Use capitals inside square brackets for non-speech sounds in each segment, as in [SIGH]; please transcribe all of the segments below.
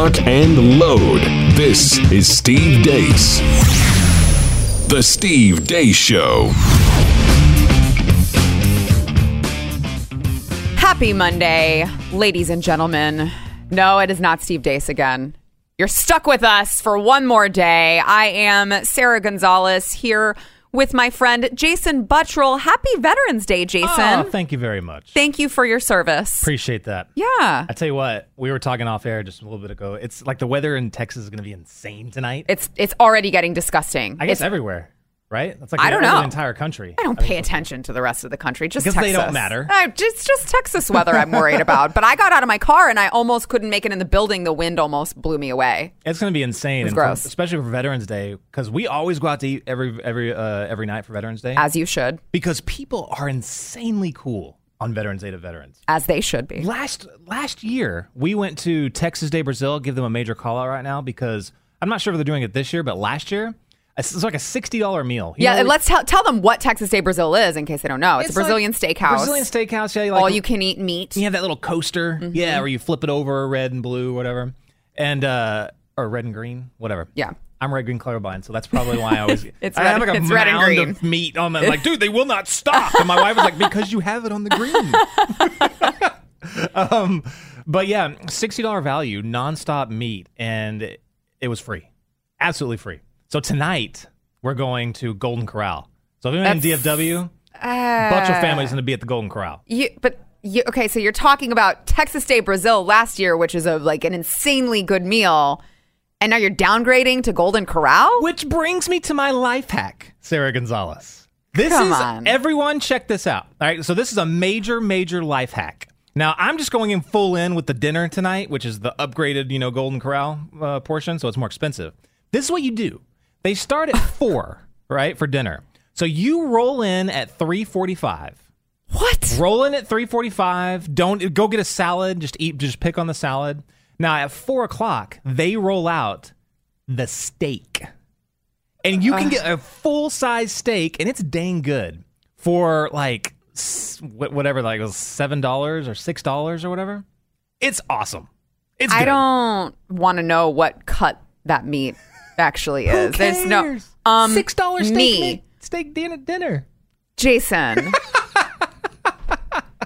lock, and load. This is Steve Deace. The Steve Deace Show. Happy Monday, ladies and gentlemen. No, it is not Steve Deace again. You're stuck with us for one more day. I am Sara Gonzales here with my friend Jason Buttrill. Happy Veterans Day, Jason. Oh, thank you very much. Thank you for your service. Appreciate that. yeah. I tell you what, we were talking off air just a little bit ago. It's like the weather in Texas is going to be insane tonight. It's it's already getting disgusting. I guess It's- everywhere, right? That's like I don't know. the entire country. I don't pay attention to the rest of the country. Just Because they don't matter. Uh, just just Texas weather. I'm worried about. But I got out of my car and I almost couldn't make it in the building. The wind almost blew me away. It's going to be insane, and gross. for- especially for Veterans Day, because we always go out to eat every every uh, every night for Veterans Day. As you should, because people are insanely cool on Veterans Day to veterans. as they should be. Last last year, we went to Texas de Brazil. Give them a major call out right now because I'm not sure if they're doing it this year, but last year it's like a sixty dollar meal. You Yeah, know, and let's tell, tell them what Texas de Brazil is in case they don't know. It's, a like Brazilian steakhouse. Brazilian steakhouse. Yeah, you like All you can eat meat. You have that little coaster, Mm-hmm. yeah, where you flip it over, red and blue, whatever, and uh, or red and green, whatever. Yeah. I'm red, green, colorblind, so that's probably why I always. [LAUGHS] It's I red- have like a it's red and mound green. of meat on the [LAUGHS] like, dude, they will not stop. And my wife was like, because you have it on the green. [LAUGHS] um, but yeah, sixty dollar value, nonstop meat, and it was free, absolutely free. So tonight we're going to Golden Corral. So if you're in That's- DFW, Uh, Butcher family's going to be at the Golden Corral. You, but you, okay, so you're talking about Texas de Brazil last year, which is a like an insanely good meal, and now you're downgrading to Golden Corral. Which brings me to my life hack, Sara Gonzales. This Come is on. everyone check this out. All right, so this is a major major life hack. Now, I'm just going in full in with the dinner tonight, which is the upgraded, you know, Golden Corral uh, portion, so it's more expensive. This is what you do. They start at [LAUGHS] 4, right, for dinner. So you roll in at 3:45. What? Roll in at 3:45. Don't go get a salad. Just eat. Just pick on the salad. Now at four o'clock, they roll out the steak, and you can uh. get a full size steak, and it's dang good for like s- wh- whatever, like it was seven dollars or six dollars or whatever. It's awesome. It's I good. don't want to know what cut that meat actually is. There's no um six dollars steak me. meat- steak dinner. Dinner. Jason. [LAUGHS]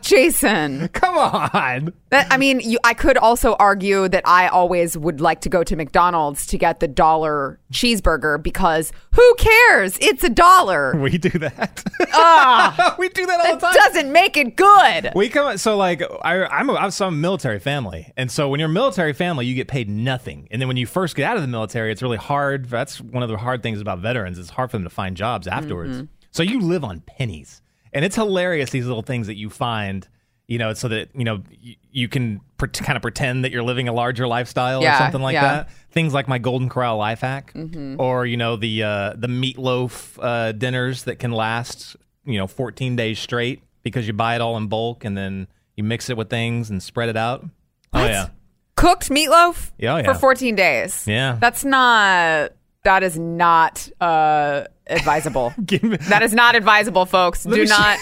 Jason. [LAUGHS] Come on. That, I mean, you, I could also argue that I always would like to go to McDonald's to get the dollar cheeseburger because who cares? It's a dollar. We do that. [LAUGHS] Ah, [LAUGHS] we do that all that the time. doesn't make it good. We come so like I, I'm a, I'm some military family, and so when you're a military family, you get paid nothing, and then when you first get out of the military, it's really hard. That's one of the hard things about veterans. It's hard for them to find jobs afterwards. Mm-hmm. So you live on pennies, and it's hilarious these little things that you find. You know, so that you know you, you can pre- kind of pretend that you're living a larger lifestyle Yeah, or something like yeah. that. Things like my Golden Corral life hack, Mm-hmm. or you know the uh, the meatloaf uh, dinners that can last you know 14 days straight because you buy it all in bulk and then you mix it with things and spread it out. Oh yeah, Cooked meatloaf Yeah, oh, yeah. for 14 days. Yeah. That's not, that is not uh, advisable. [LAUGHS] Me- that is not advisable, folks. me Do sh- not,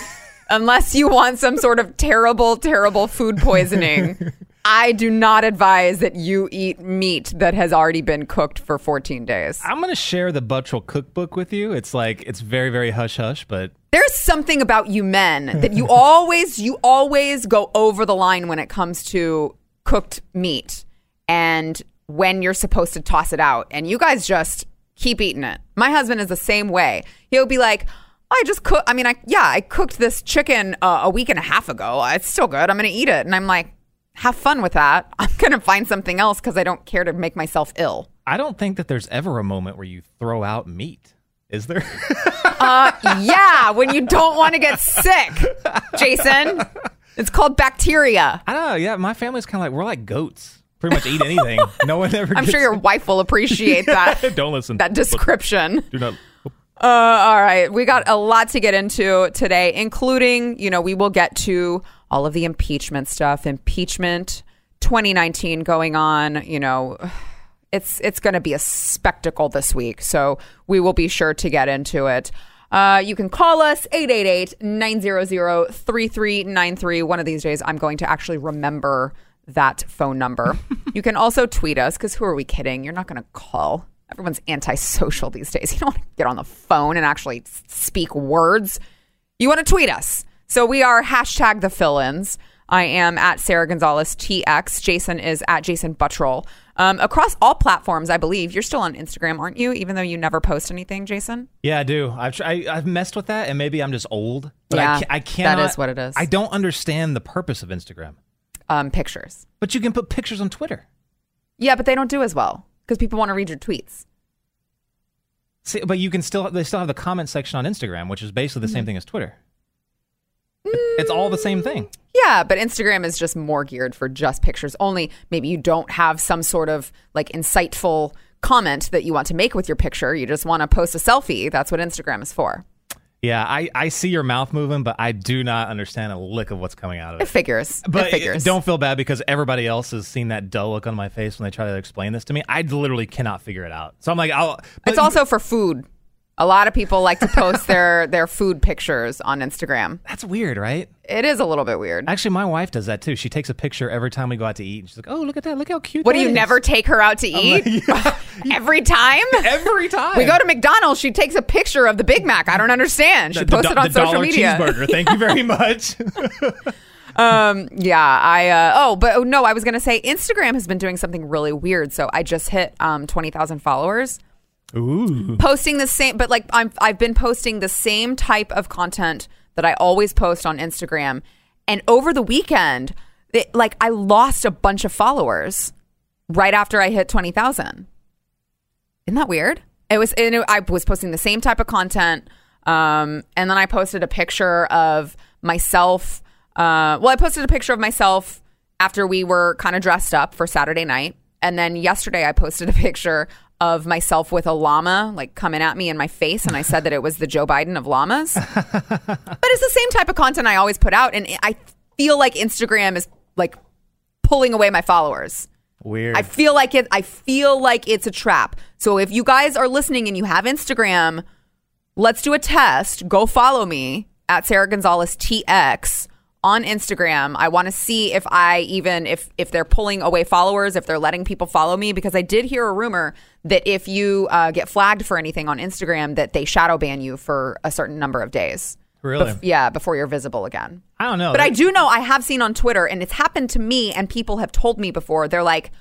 unless you want some sort of terrible, terrible food poisoning. [LAUGHS] I do not advise that you eat meat that has already been cooked for 14 days. I'm gonna share the Buttrill cookbook with you. It's like it's very very hush hush, but There's something about you men that you always [LAUGHS] you always go over the line when it comes to cooked meat and when you're supposed to toss it out and you guys just keep eating it. My husband is the same way. He'll be like, I just cook. I mean, I yeah, I cooked this chicken uh, a week and a half ago. It's still good. I'm going to eat it. And I'm like, have fun with that. [LAUGHS] I'm going to find something else because I don't care to make myself ill. I don't think that there's ever a moment where you throw out meat. Is there? uh, yeah, when you don't want to get sick, Jason. [LAUGHS] It's called bacteria. I don't know. Yeah, my family's kind of like we're like goats. Pretty much eat anything. [LAUGHS] no one ever. I'm gets sure your wife will appreciate [LAUGHS] that [LAUGHS] Don't listen. that description. Do not. Uh, all right, we got a lot to get into today, including, you know, we will get to all of the impeachment stuff, impeachment 2019 going on. You know, [SIGHS] it's it's going to be a spectacle this week, so we will be sure to get into it. Uh, you can call us 888-900-3393. One of these days, I'm going to actually remember that phone number. [LAUGHS] you can also tweet us because who are we kidding? You're not going to call. Everyone's antisocial these days. [LAUGHS] You don't want to get on the phone and actually speak words. You want to tweet us. So we are hashtag the fill-ins. I am at Sara Gonzales TX. Jason is at Jason Buttrill. Um, across all platforms, I believe. You're still on Instagram, aren't you? Even though you never post anything, Jason? Yeah, I do. I've tr- I, I've messed with that, and maybe I'm just old. But Yeah, I, ca- I that is what it is. I don't understand the purpose of Instagram. Um, pictures. But you can put pictures on Twitter. Yeah, but they don't do as well because people want to read your tweets. See, but you can still they still have the comment section on Instagram, which is basically the Mm-hmm. same thing as Twitter. It's all the same thing. Yeah, but Instagram is just more geared for just pictures only. Maybe you don't have some sort of like insightful comment that you want to make with your picture. You just want to post a selfie. That's what Instagram is for. Yeah, I, I see your mouth moving, but I do not understand a lick of what's coming out of It it. figures. But it figures. don't feel bad because everybody else has seen that dull look on my face when they try to explain this to me. I literally cannot figure it out. So I'm like, I'll. It's also for food. A lot of people like to post their their food pictures on Instagram. that's weird, right? It is a little bit weird. Actually, my wife does that too. She takes a picture every time we go out to eat. And she's like, "Oh, look at that! Look how cute." What do you is." never take her out to eat? [LAUGHS] [LAUGHS] Every time? [LAUGHS] Every time We go to McDonald's, she takes a picture of the Big Mac. I don't understand. She The- the posts do- it on the social dollar media. cheeseburger. Thank you very much. Yeah, I uh, oh, but oh, no, I was gonna say Instagram has been doing something really weird. So I just hit um, twenty thousand followers, Ooh. posting the same, but like I'm I've been posting the same type of content that I always post on Instagram, and over the weekend, it, like I lost a bunch of followers right after I hit twenty thousand. Isn't that weird? It was. It, I was posting the same type of content, um, and then I posted a picture of myself. Uh, well, I posted a picture of myself after we were kind of dressed up for Saturday night, and then yesterday I posted a [LAUGHS] picture of myself with a llama like coming at me in my face, and I said that it was the Joe Biden of llamas. [LAUGHS] but it's the same type of content I always put out, and I feel like Instagram is like pulling away my followers. Weird. I feel like it. I feel like it's a trap. So if you guys are listening and you have Instagram, let's do a test. Go follow me at Sara Gonzales TX on Instagram. I want to see if I even if if they're pulling away followers, if they're letting people follow me, because I did hear a rumor that if you uh, get flagged for anything on Instagram, that they shadow ban you for a certain number of days. Really? Bef- yeah, before you're visible again. I don't know. But I do know I have seen on Twitter, and it's happened to me, and people have told me before. They're like,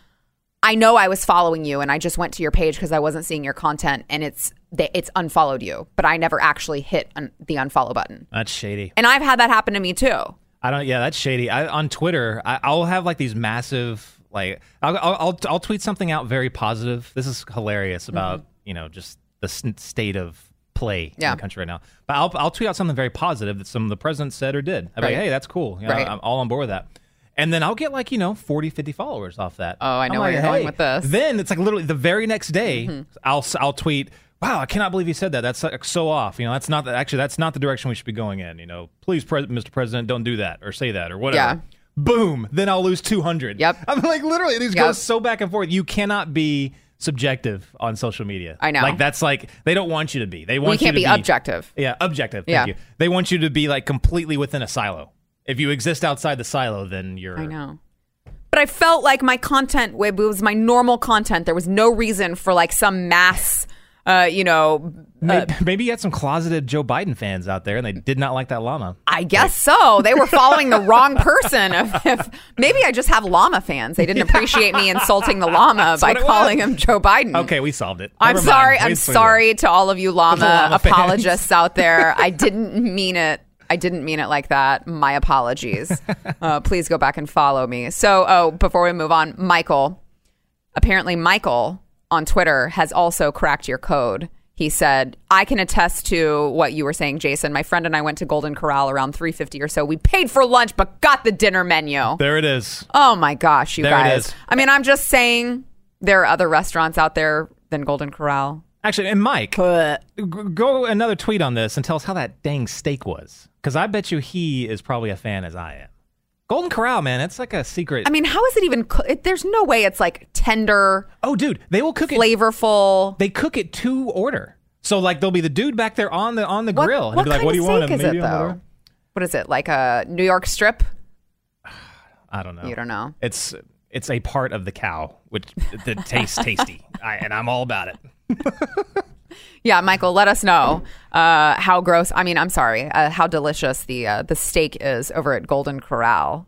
"I know I was following you, and I just went to your page because I wasn't seeing your content, and it's they, it's unfollowed you, but I never actually hit un- the unfollow button." That's shady. And I've had that happen to me too. I don't. Yeah, that's shady. I, on Twitter, I, I'll have like these massive like I'll, I'll I'll I'll tweet something out very positive. This is hilarious about you know just the state of play in Mm-hmm. The country right now. But I'll I'll tweet out something very positive that some of the president said or did. I'm Right. like, hey, that's cool. You know, Right. I'm all on board with that. And then I'll get like, you know, 40, 50 followers off that. Oh, I know I'm where like, you're going with this. Mm-hmm. Then it's like literally the very next day, I'll s- I'll tweet, "Wow, I cannot believe he said that. That's like, so off. You know, that's not the, actually that's not the direction we should be going in. You know, please, Pres- Mr. President, don't do that or say that or whatever." Yeah. Boom. Then I'll lose 200. Yep. [LAUGHS] I'm like, literally, these Yep. goes so back and forth. You cannot be subjective on social media. I know. Like that's like they don't want you to be. They want you can't be objective. Yeah, objective. Yeah. You. They want you to be like completely within a silo. If you exist outside the silo, then you're. I know. But I felt like my content was my normal content. There was no reason for like some mass, uh, you know, Maybe, [LAUGHS] maybe you had some closeted Joe Biden fans out there, and they did not like that llama. I guess so. They were following the wrong person. If, if maybe I just have llama fans. They didn't appreciate me insulting the llama by calling was. him Joe Biden. Okay, we solved it. I'm Never sorry. I'm sorry to all of you llama, llama fans. apologists out there. I didn't mean it. I didn't mean it like that. My apologies. [LAUGHS] uh, please go back and follow me. So, oh, before we move on, Michael. Apparently, Michael on Twitter has also cracked your code. He said, "I can attest to what you were saying, Jason. My friend and I went to Golden Corral around 3:50 or so. We paid for lunch, but got the dinner menu. There it is. Oh my gosh, you There it guys! is. I mean, I'm just saying there are other restaurants out there than Golden Corral. Actually, and Mike, But g- go another tweet on this and tell us how that dang steak was, because I bet you he is probably a fan as I am. Golden Corral, man, it's like a secret. I mean, how is it even? It, there's no way it's like tender, oh, dude, they will cook it. flavorful. They cook it to order. So like, there'll be the dude back there on the on the What, grill, and what be like, "What do you want? Is it though? What is it like a New York strip? [SIGHS] I don't know. You don't know. It's it's a part of the cow which that tastes [LAUGHS] tasty, I, and I'm all about it. [LAUGHS] Yeah, Michael, let us know uh, how gross. I mean, I'm sorry, uh, how delicious the uh, the steak is over at Golden Corral.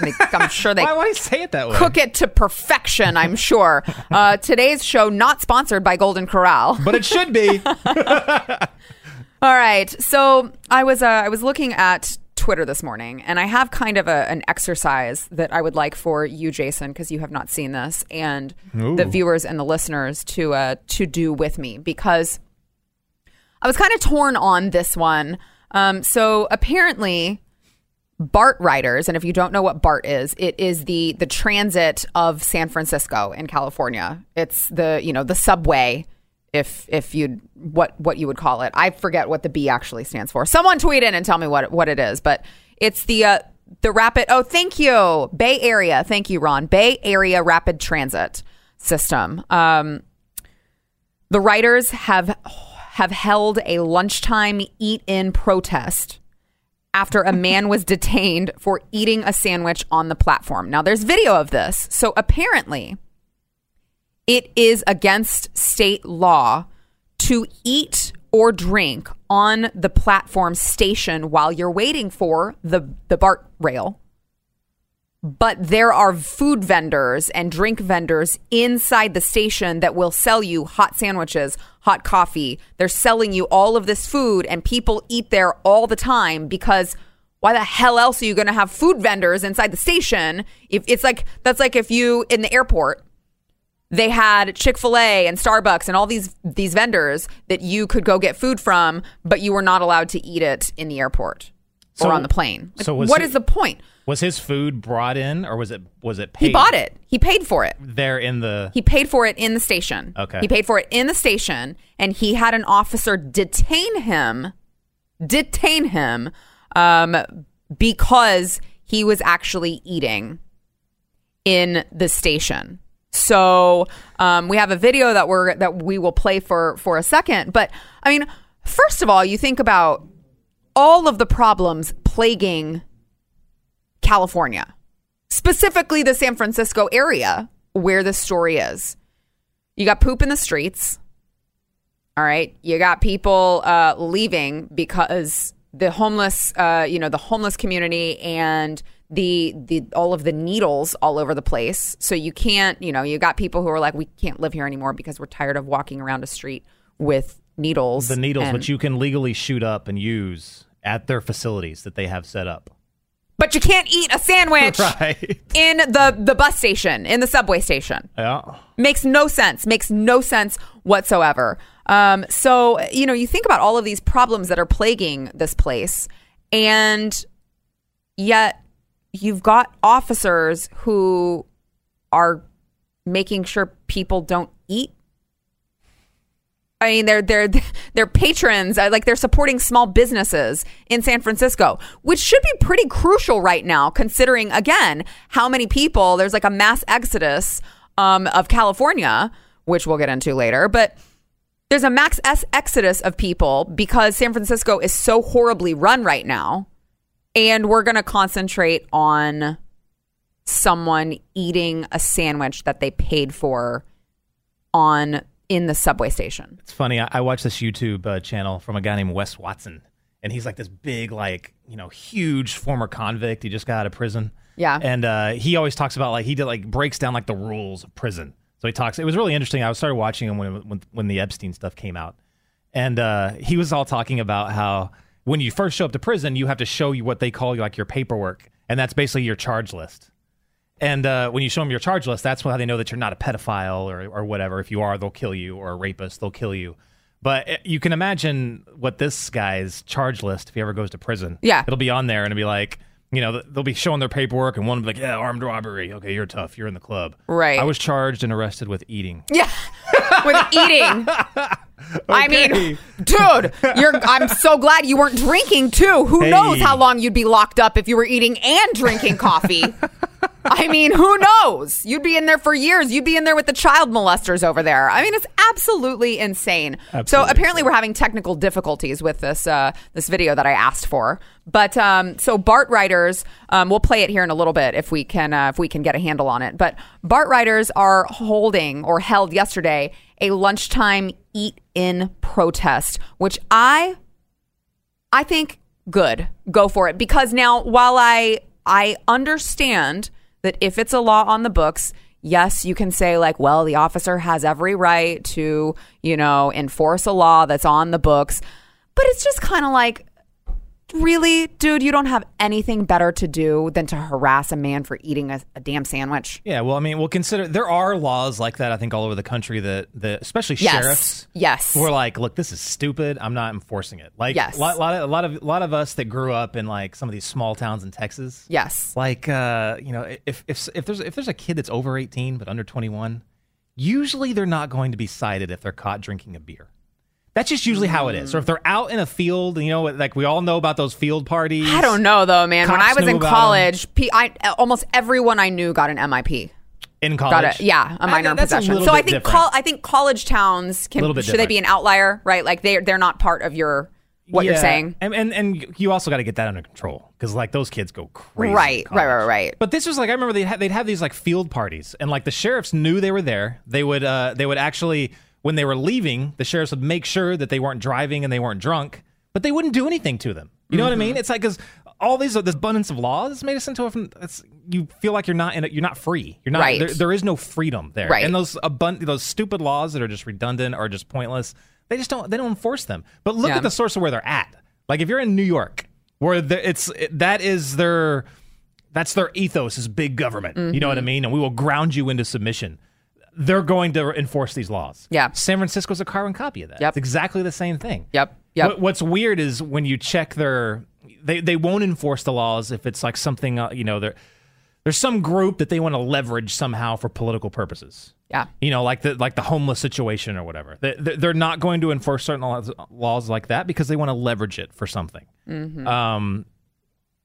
They- I'm sure they [LAUGHS] Why, why do you say it that way? cook it to perfection. I'm sure. Uh, today's show not sponsored by Golden Corral. But it should be. [LAUGHS] All right. So I was uh, I was looking at Twitter this morning, and I have kind of a, an exercise that I would like for you, Jason, because you have not seen this, and the viewers and the listeners to uh, to do with me because I was kind of torn on this one. Um, so apparently. BART riders, and if you don't know what BART is, it is the the transit of San Francisco in California. It's the you know the subway, if if you'd what what you would call it. I forget what the B actually stands for. Someone tweet in and tell me what what it is, but it's the uh, the rapid. Oh, thank you, Bay Area. Thank you, Ron. Bay Area Rapid Transit System. Um, the writers have have held a lunchtime eat in protest after a man was detained for eating a sandwich on the platform. Now there's video of this. So apparently it is against state law to eat or drink on the platform station while you're waiting for the the BART rail but there are food vendors and drink vendors inside the station that will sell you hot sandwiches, hot coffee. They're selling you all of this food, and people eat there all the time because why the hell else are you going to have food vendors inside the station? If it's like that's like if you in the airport they had Chick-fil-A and Starbucks and all these these vendors that you could go get food from, but you were not allowed to eat it in the airport So- or on the plane. Like, so was what it- is the point? Was his food brought in, or was it was it paid? He bought it. He paid for it. there in the. He paid for it in the station. Okay. He paid for it in the station, and he had an officer detain him, detain him, um, because he was actually eating in the station. So um, we have a video that we're that we will play for for a second. But I mean, first of all, you think about all of the problems plaguing California, specifically the San Francisco area where this story is. You got poop in the streets. All right. You got people uh, leaving because the homeless, uh, you know, the homeless community and the the all of the needles all over the place. So you can't, you know, you got people who are like, we can't live here anymore because we're tired of walking around a street with needles. the needles, and- which you can legally shoot up and use at their facilities that they have set up. but you can't eat a sandwich [LAUGHS] Right. in the the bus station, in the subway station. Yeah. makes no sense makes no sense whatsoever um, so you know you think about all of these problems that are plaguing this place and yet you've got officers who are making sure people don't eat I mean, they're they're [LAUGHS] they're patrons, uh, like they're supporting small businesses in San Francisco, which should be pretty crucial right now, considering again how many people. There's like a mass exodus um, of California, which we'll get into later, but there's a max exodus of people because San Francisco is so horribly run right now, and we're going to concentrate on someone eating a sandwich that they paid for on in the subway station. It's funny. I, I watched this YouTube uh, channel from a guy named Wes Watson, and he's like this big, like you know, huge former convict. He just got out of prison. Yeah. and uh, he always talks about like he did like breaks down like the rules of prison. So he talks. It was really interesting. I started watching him when when, when the Epstein stuff came out, and uh, he was all talking about how when you first show up to prison, you have to show you what they call like your paperwork, and that's basically your charge list. And uh, when you show them your charge list, that's how they know that you're not a pedophile or, or whatever. If you are, they'll kill you, or a rapist, they'll kill you. But uh, you can imagine what this guy's charge list, if he ever goes to prison, Yeah. it'll be on there and it'll be like, you know, they'll be showing their paperwork, and one will be like, yeah, armed robbery. Okay, you're tough. You're in the club. Right. I was charged and arrested with eating. Yeah. [LAUGHS] With eating. [LAUGHS] I mean, dude, you're I'm so glad you weren't drinking too. Who Hey. knows how long you'd be locked up if you were eating and drinking coffee. [LAUGHS] I mean, who knows? You'd be in there for years. You'd be in there with the child molesters over there. I mean, it's absolutely insane. so Absolutely apparently, we're having technical difficulties with this uh, this video that I asked for. But um, so BART riders, um, we'll play it here in a little bit if we can uh, if we can get a handle on it. But BART riders are holding or held yesterday a lunchtime eat in protest, which I I think good. Go for it because now while I I understand that if it's a law on the books, yes, you can say like, well, the officer has every right to, you know, enforce a law that's on the books. But it's just kind of like really, dude, you don't have anything better to do than to harass a man for eating a, a damn sandwich. Yeah, well, I mean, we'll consider there are laws like that. I think all over the country that that especially Yes. sheriffs. Yes. We're like, look, this is stupid. I'm not enforcing it. Like, Yes. a lot, lot of a lot of a lot of us that grew up in like some of these small towns in Texas. Yes. Like, uh, you know, if if if there's if there's a kid that's over 18 but under 21, usually they're not going to be cited if they're caught drinking a beer. That's just usually how it is. Or if they're out in a field, you know, like we all know about those field parties. I don't know though, man. when I was in college, P- I, almost everyone I knew got an MIP. in college. Got it. Yeah, a I- minor in that's a possession. little So I think col- I think college towns can Little bit should they be an outlier, right? Like they they're not part of your what you're saying. and and, and you also got to get that under control because like those kids go crazy. Right, right, right, right. But this was like I remember they had, they'd have these like field parties, and like the sheriffs knew they were there. They would uh they would actually when they were leaving, the sheriffs would make sure that they weren't driving and they weren't drunk, but they wouldn't do anything to them. You know what I Mm-hmm. mean? It's like because all these this abundance of laws made us into a it's, you feel like you're not in a, you're not free. You're not Right. there, there is no freedom there. Right. And those abund- those stupid laws that are just redundant or just pointless, they just don't they don't enforce them. But look Yeah. at the source of where they're at. Like if you're in New York, where the, it's it, that is their that's their ethos is big government. You know what I Mm-hmm. mean? And we will ground you into submission. They're going to enforce these laws. Yeah. San Francisco's a carbon copy of that. Yep. It's exactly the same thing. Yep, yep. What, what's weird is when you check their they they won't enforce the laws if it's like something uh, you know there there's some group that they want to leverage somehow for political purposes. Yeah. You know, like the like the homeless situation or whatever. They, they- they're not going to enforce certain laws, laws like that because they want to leverage it for something. Mm-hmm. Um,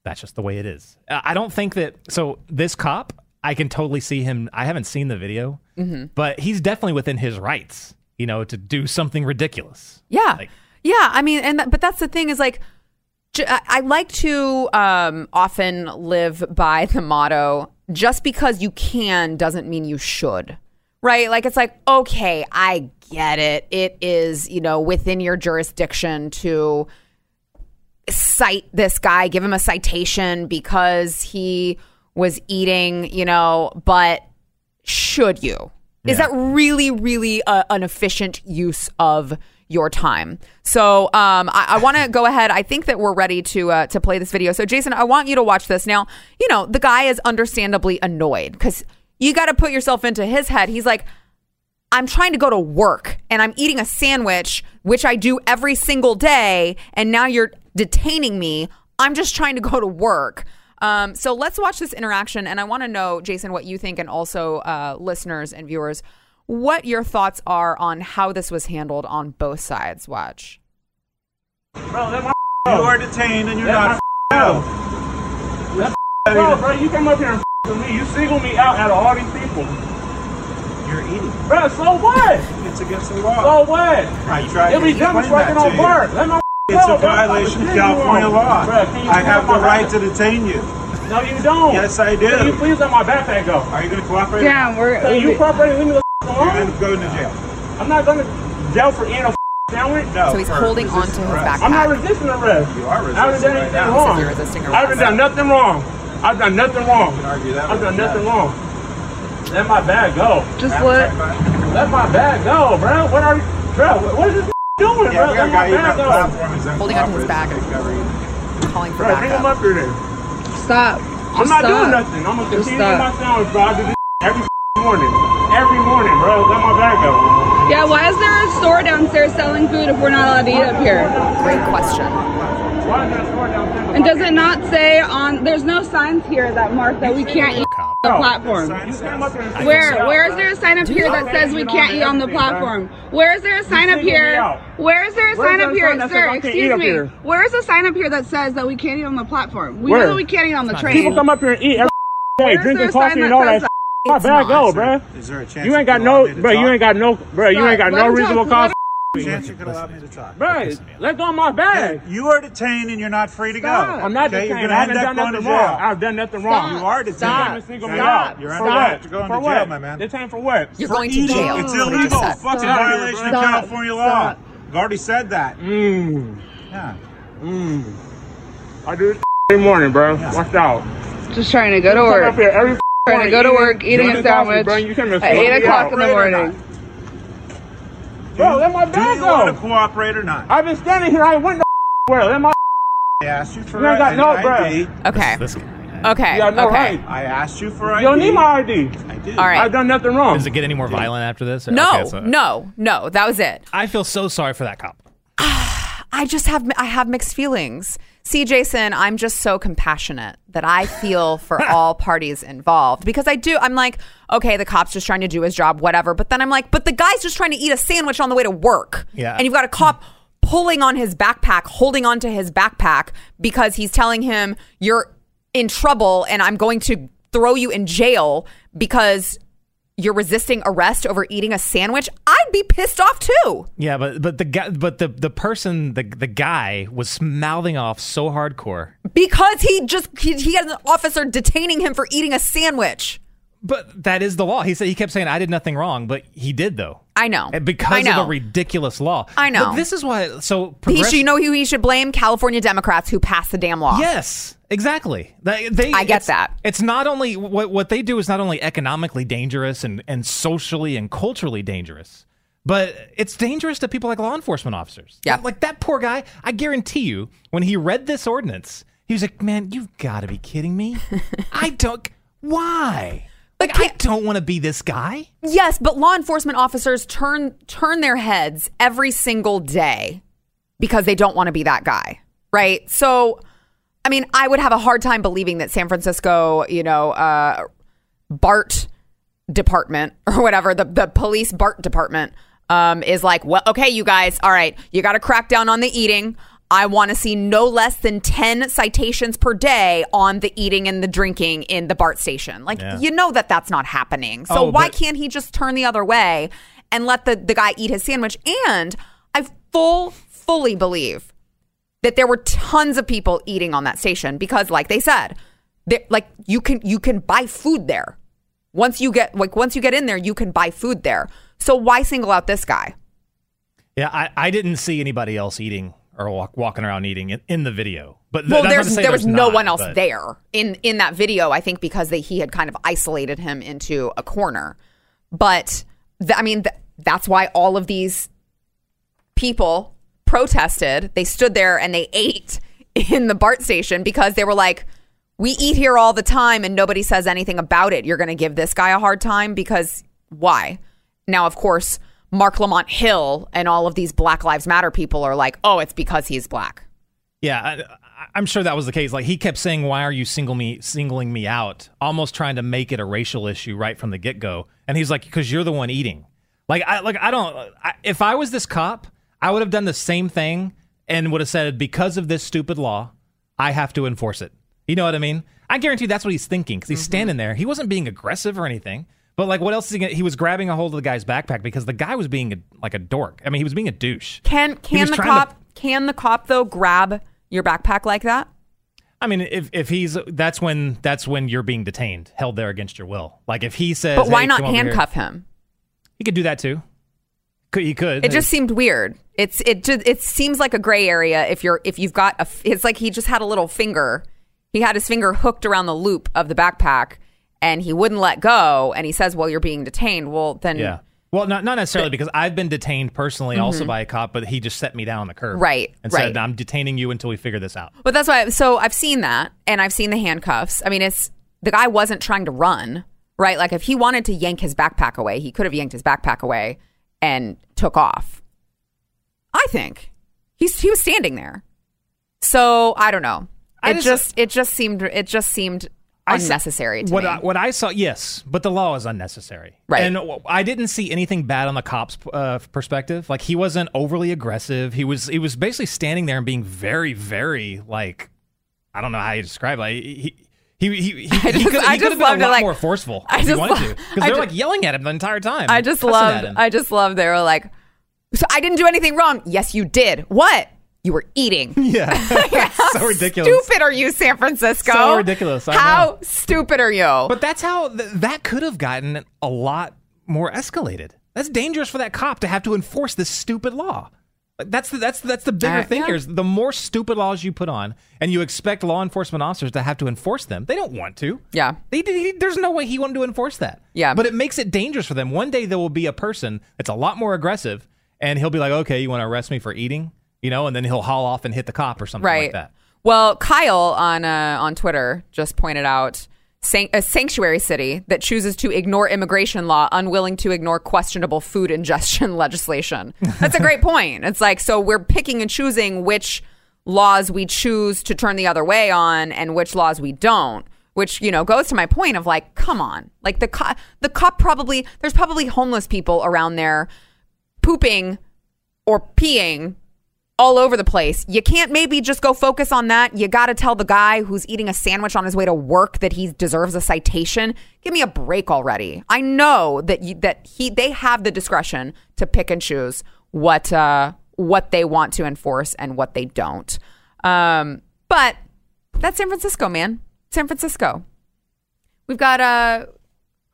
that's just the way it is. I don't think that. So this cop, I can totally see him. I haven't seen the video, Mm-hmm. but he's definitely within his rights. You know, to do something ridiculous. Yeah, Like- yeah. I mean, and th- but that's the thing is like, j- I I like to um, often live by the motto: just because you can doesn't mean you should. Right? Like it's like, okay, I get it. It is you know within your jurisdiction to cite this guy, give him a citation because he was eating, you know, but should you? Is that really, really a, an efficient use of your time? So um, I, I want to go ahead. I think that we're ready to uh, to play this video. So Jason, I want you to watch this now. You know, the guy is understandably annoyed because you got to put yourself into his head. He's like, I'm trying to go to work and I'm eating a sandwich, which I do every single day, and now you're detaining me. I'm just trying to go to work. Um, so let's watch this interaction, and I want to know, Jason, what you think, and also uh, listeners and viewers, what your thoughts are on how this was handled on both sides. Watch. Bro, let my [LAUGHS] You are detained and you're Let not my out. [LAUGHS] [LAUGHS] Bro, bro, you come up here and with me. You single me out out of all these people. You're eating. Bro, so what? It's against the law. So what? I tried It'll to be dumb as explain that working to on you. work. Let my It's a violation of California law. Bro, I have the right to detain you. No, you don't. Yes, I do. Can you please let my backpack go? Are you going to cooperate? Yeah, we're. So you cooperate and leave me the You're going to go into jail. I'm not going to jail for eating a [LAUGHS] sandwich. No. So he's holding onto resisting his backpack. I'm not resisting arrest. You are resisting. I haven't done resisting right anything now. wrong. You're resisting I haven't done nothing wrong. I've done nothing wrong. argue that I've with done nothing judge. wrong. Let my bag go. Just let. Let my bag go, bro. What are you, bro? What is this doing, Yeah, bro? we got Let a guy my eating bag on the go. platform. Holding onto his bag. uncooperative. Calling for Bro, bring him backup. up here then. Stop. I'm Just not stop. doing nothing. I'm gonna Just continue stop. my sandwich, bro. I do this every morning. Every morning, bro. Let my bag go. Yeah, why is there a store downstairs selling food if we're not allowed to eat up here? Great question. Why is there a store downstairs? And does it not say on? There's no signs here that mark that we can't eat Cop. on the oh. platform. You came up here and Where? Where is there a sign up here that says we can't eat on the platform? Where is there a sign up here? Where is there a sign up here, sign that says sir? I can't eat Excuse me. Where is a sign up here that says that we can't eat on the platform? We know that we can't eat on the train. People come up here and eat every point Where's drinking sign coffee and that all that. says shit. My bad, go, bro. Is there a chance You ain't got no, bro. You ain't got no, bro. You ain't got no reasonable cause. Chance you could allow me to talk. Bro, let go of my bag. You are detained and you're not free to Stop. go. I'm not okay? detained. You're gonna haven't end up going to nothing wrong. jail. I've done nothing wrong. You are detained. You're Stop. trying to single Stop. You're For under what? arrest. You're going For to what? jail, my man. Detained for what? You're For going to jail. It's What you illegal. just said. Fuck, it's a Stop. violation of California law. Stop. I've already said that. Mmm. Yeah. Mmm. I do this every morning, bro. Watch out. Just trying to go to Come up work. here every Trying to go to work, eating a drinking coffee, sandwich bro. You can't even at 8 o'clock in the morning. Bro, let my Do bag you want to cooperate or not? I've been standing here. I ain't went nowhere. Let my I asked you for You ain't got an no ID. bread. Okay. This, Okay. You got no okay. right. I asked you for ID. You don't need my ID. I did. All right. I've done nothing wrong. does it get any more violent after this? No, Okay, so- no, no. That was it. I feel so sorry for that cop. [SIGHS] I just have I have mixed feelings. See, Jason, I'm just so compassionate that I feel for [LAUGHS] all parties involved because I do. I'm like, okay, the cop's just trying to do his job, whatever. But then I'm like, but the guy's just trying to eat a sandwich on the way to work. Yeah. And you've got a cop pulling on his backpack, holding onto his backpack because he's telling him you're in trouble and I'm going to throw you in jail because you're resisting arrest over eating a sandwich. I'd be pissed off too. Yeah, but but the guy, but the the person, the the guy was mouthing off so hardcore. Because he just he, he had an officer detaining him for eating a sandwich. But that is the law. He said he kept saying I did nothing wrong, but he did though. I know. And because I know. of the ridiculous law. I know. But this is why. So He should, you know who he should blame? California Democrats who passed the damn law. Yes, exactly. They, they- I get it's- that. It's not only what what they do is not only economically dangerous and and socially and culturally dangerous, but it's dangerous to people like law enforcement officers. Yeah. like that poor guy. I guarantee you, when he read this ordinance, he was like, "Man, you've got to be kidding me! [LAUGHS] I don't. Why? Like, I don't want to be this guy." Yes, but law enforcement officers turn turn their heads every single day because they don't want to be that guy, right? So, I mean, I would have a hard time believing that San Francisco, you know, uh, BART department [LAUGHS] or whatever the the police BART department um, is like, well, okay, you guys, all right, you got to crack down on the eating. I want to see no less than 10 citations per day on the eating and the drinking in the BART station. Like, Yeah. you know that that's not happening. So, Oh, why but- can't he just turn the other way and let the, the guy eat his sandwich? And I full, fully believe that there were tons of people eating on that station because, like they said, like you can you can buy food there. Once you get like once you get in there, you can buy food there. So why single out this guy? Yeah, I, I didn't see anybody else eating or walk, walking around eating in, in the video. But th- Well, that's not there's there was there's no not, one else but- there in in that video. I think because they, he had kind of isolated him into a corner. But th- I mean, th- that's why all of these people protested. They stood there and they ate [LAUGHS] in the BART station because they were like, "We eat here all the time and nobody says anything about it. You're going to give this guy a hard time because why?" Now, of course, Marc Lamont Hill and all of these Black Lives Matter people are like, "Oh, it's because he's black." Yeah, I, I'm sure that was the case. Like he kept saying, "Why are you single me singling me out?" Almost trying to make it a racial issue right from the get go. And he's like, "Because you're the one eating." Like I like I don't. I, if I was this cop, I would have done the same thing and would have said, "Because of this stupid law, I have to enforce it." You know what I mean? I guarantee that's what he's thinking because he's mm-hmm. standing there. He wasn't being aggressive or anything. But like, what else is he? Gonna, he was grabbing a hold of the guy's backpack because the guy was being a, like a dork. I mean, he was being a douche. Can can the trying to- cop can the cop though grab your backpack like that? I mean, if if he's that's when that's when you're being detained, held there against your will. Like if he says, But why "Hey, not come here," handcuff him? He could do that too. Could he could? It just seemed weird. It's it just it seems like a gray area if you're if you've got a it's like he just had a little finger. He had his finger hooked around the loop of the backpack and he wouldn't let go and he says, "Well, you're being detained." Well, then yeah. Well, not not necessarily because I've been detained personally also by a cop, but he just set me down on the curb, Mm-hmm. Right, and right. said, "I'm detaining you until we figure this out." But that's why. So I've seen that, and I've seen the handcuffs. I mean, it's the guy wasn't trying to run, right? Like if he wanted to yank his backpack away, he could have yanked his backpack away and took off. I think he's he was standing there. So I don't know. I It just- just, it just seemed it just seemed I unnecessary to what me. I, what I saw, yes, but the law is unnecessary, Right. And I didn't see anything bad on the cop's uh, perspective. Like he wasn't overly aggressive. He was he was basically standing there and being very very like I don't know how you describe it. Like, he He he he, [LAUGHS] I he just- could, I he could just have been loved a it, lot like- more forceful I if he just wanted lo- to because they're ju- like yelling at him the entire time. I just loved. I just loved. They were like, "So I didn't do anything wrong." Yes, you did. What? You were eating. [LAUGHS] yeah, [LAUGHS] [LAUGHS] How so ridiculous. Stupid are you, San Francisco? So ridiculous, I How know. stupid are you? But that's how th- that could have gotten a lot more escalated. That's dangerous for that cop to have to enforce this stupid law. Like, That's the, that's that's the bigger Uh, thing yeah. here. Is the more stupid laws you put on, and you expect law enforcement officers to have to enforce them, they don't want to. Yeah. they, he, there's no way he wanted to enforce that. Yeah. but it makes it dangerous for them. One day there will be a person that's a lot more aggressive, and he'll be like, "Okay, you want to arrest me for eating?" You know, and then he'll haul off and hit the cop or something right. like that. Well, Kyle on uh, on Twitter just pointed out san- a sanctuary city that chooses to ignore immigration law, unwilling to ignore questionable food [LAUGHS] ingestion legislation. That's a great point. It's like so we're picking and choosing which laws we choose to turn the other way on and which laws we don't. Which you know goes to my point of like, come on, like the cop, the cop probably there's probably homeless people around there pooping or peeing all over the place. You can't maybe just go focus on that. You got to tell the guy who's eating a sandwich on his way to work that he deserves a citation. Give me a break already. I know that you, that he they have the discretion to pick and choose what uh, what they want to enforce and what they don't. Um, but that's San Francisco, man. San Francisco. We've got uh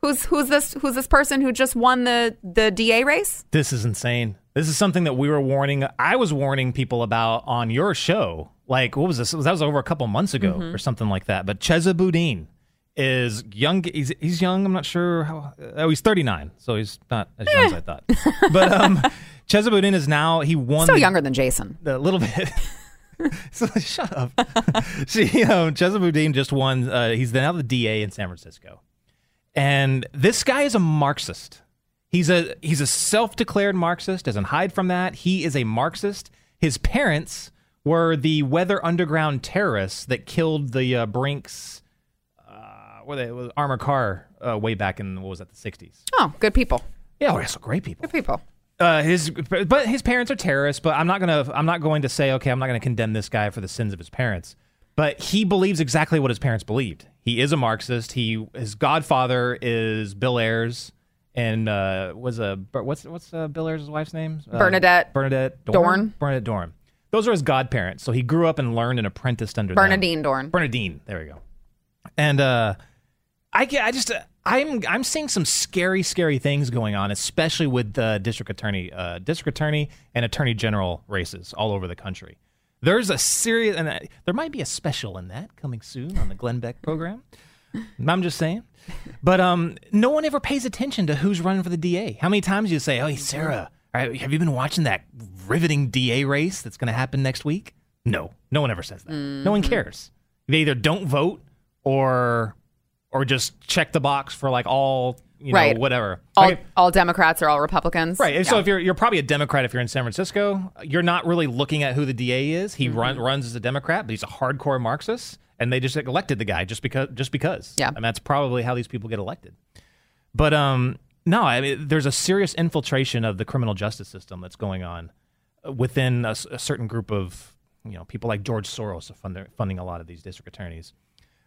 who's who's this who's this person who just won the the DA race? This is insane. This is something that we were warning. I was warning people about on your show. Like, what was this? That was over a couple months ago Mm-hmm. or something like that. But Chesa Boudin is young. He's, he's young. I'm not sure how. Oh, he's 39, so he's not as young as I thought. But um, [LAUGHS] Chesa Boudin is now. He won. Still the- younger than Jason. a little bit. [LAUGHS] so shut up. [LAUGHS] See, um, Chesa Boudin just won. Uh, he's now the DA in San Francisco, and this guy is a Marxist. He's a he's a self-declared Marxist. Doesn't hide from that. He is a Marxist. His parents were the Weather Underground terrorists that killed the uh, Brinks. Uh, what they was armored car uh, way back in what was that the 60s? Oh, good people. Yeah, oh, yeah, so great people Good people. uh, his but his parents are terrorists but i'm not gonna i'm not going to say okay i'm not gonna condemn this guy for the sins of his parents but he believes exactly what his parents believed he is a marxist he his godfather is bill ayers and uh was a what's what's uh, bill ayers' wife's name uh, Bernadette bernadette Dohrn. bernadette dorn those are his godparents so he grew up and learned and apprenticed under them. Bernardine Dohrn. Bernardine. There we go. And uh, I I just I'm I'm seeing some scary, scary things going on, especially with the district attorney, uh, district attorney and attorney general races all over the country. There's a serious, and uh, there might be a special in that coming soon on the Glenn Beck program. [LAUGHS] I'm just saying. But um, no one ever pays attention to who's running for the DA. How many times do you say, "Oh, hey, Sarah, right, have you been watching that riveting DA race that's going to happen next week?" No, no one ever says that. No one cares. They either don't vote or or just check the box for like all you know Right. whatever. All, Like, all Democrats are all Republicans. Right. And So if you're you're probably a Democrat if you're in San Francisco, you're not really looking at who the DA is. He Mm-hmm. run, runs as a Democrat, but he's a hardcore Marxist, and they just elected the guy just because just because. Yeah. And that's probably how these people get elected. But um no, I mean there's a serious infiltration of the criminal justice system that's going on within a certain group of you know people like George Soros are fund- funding a lot of these district attorneys.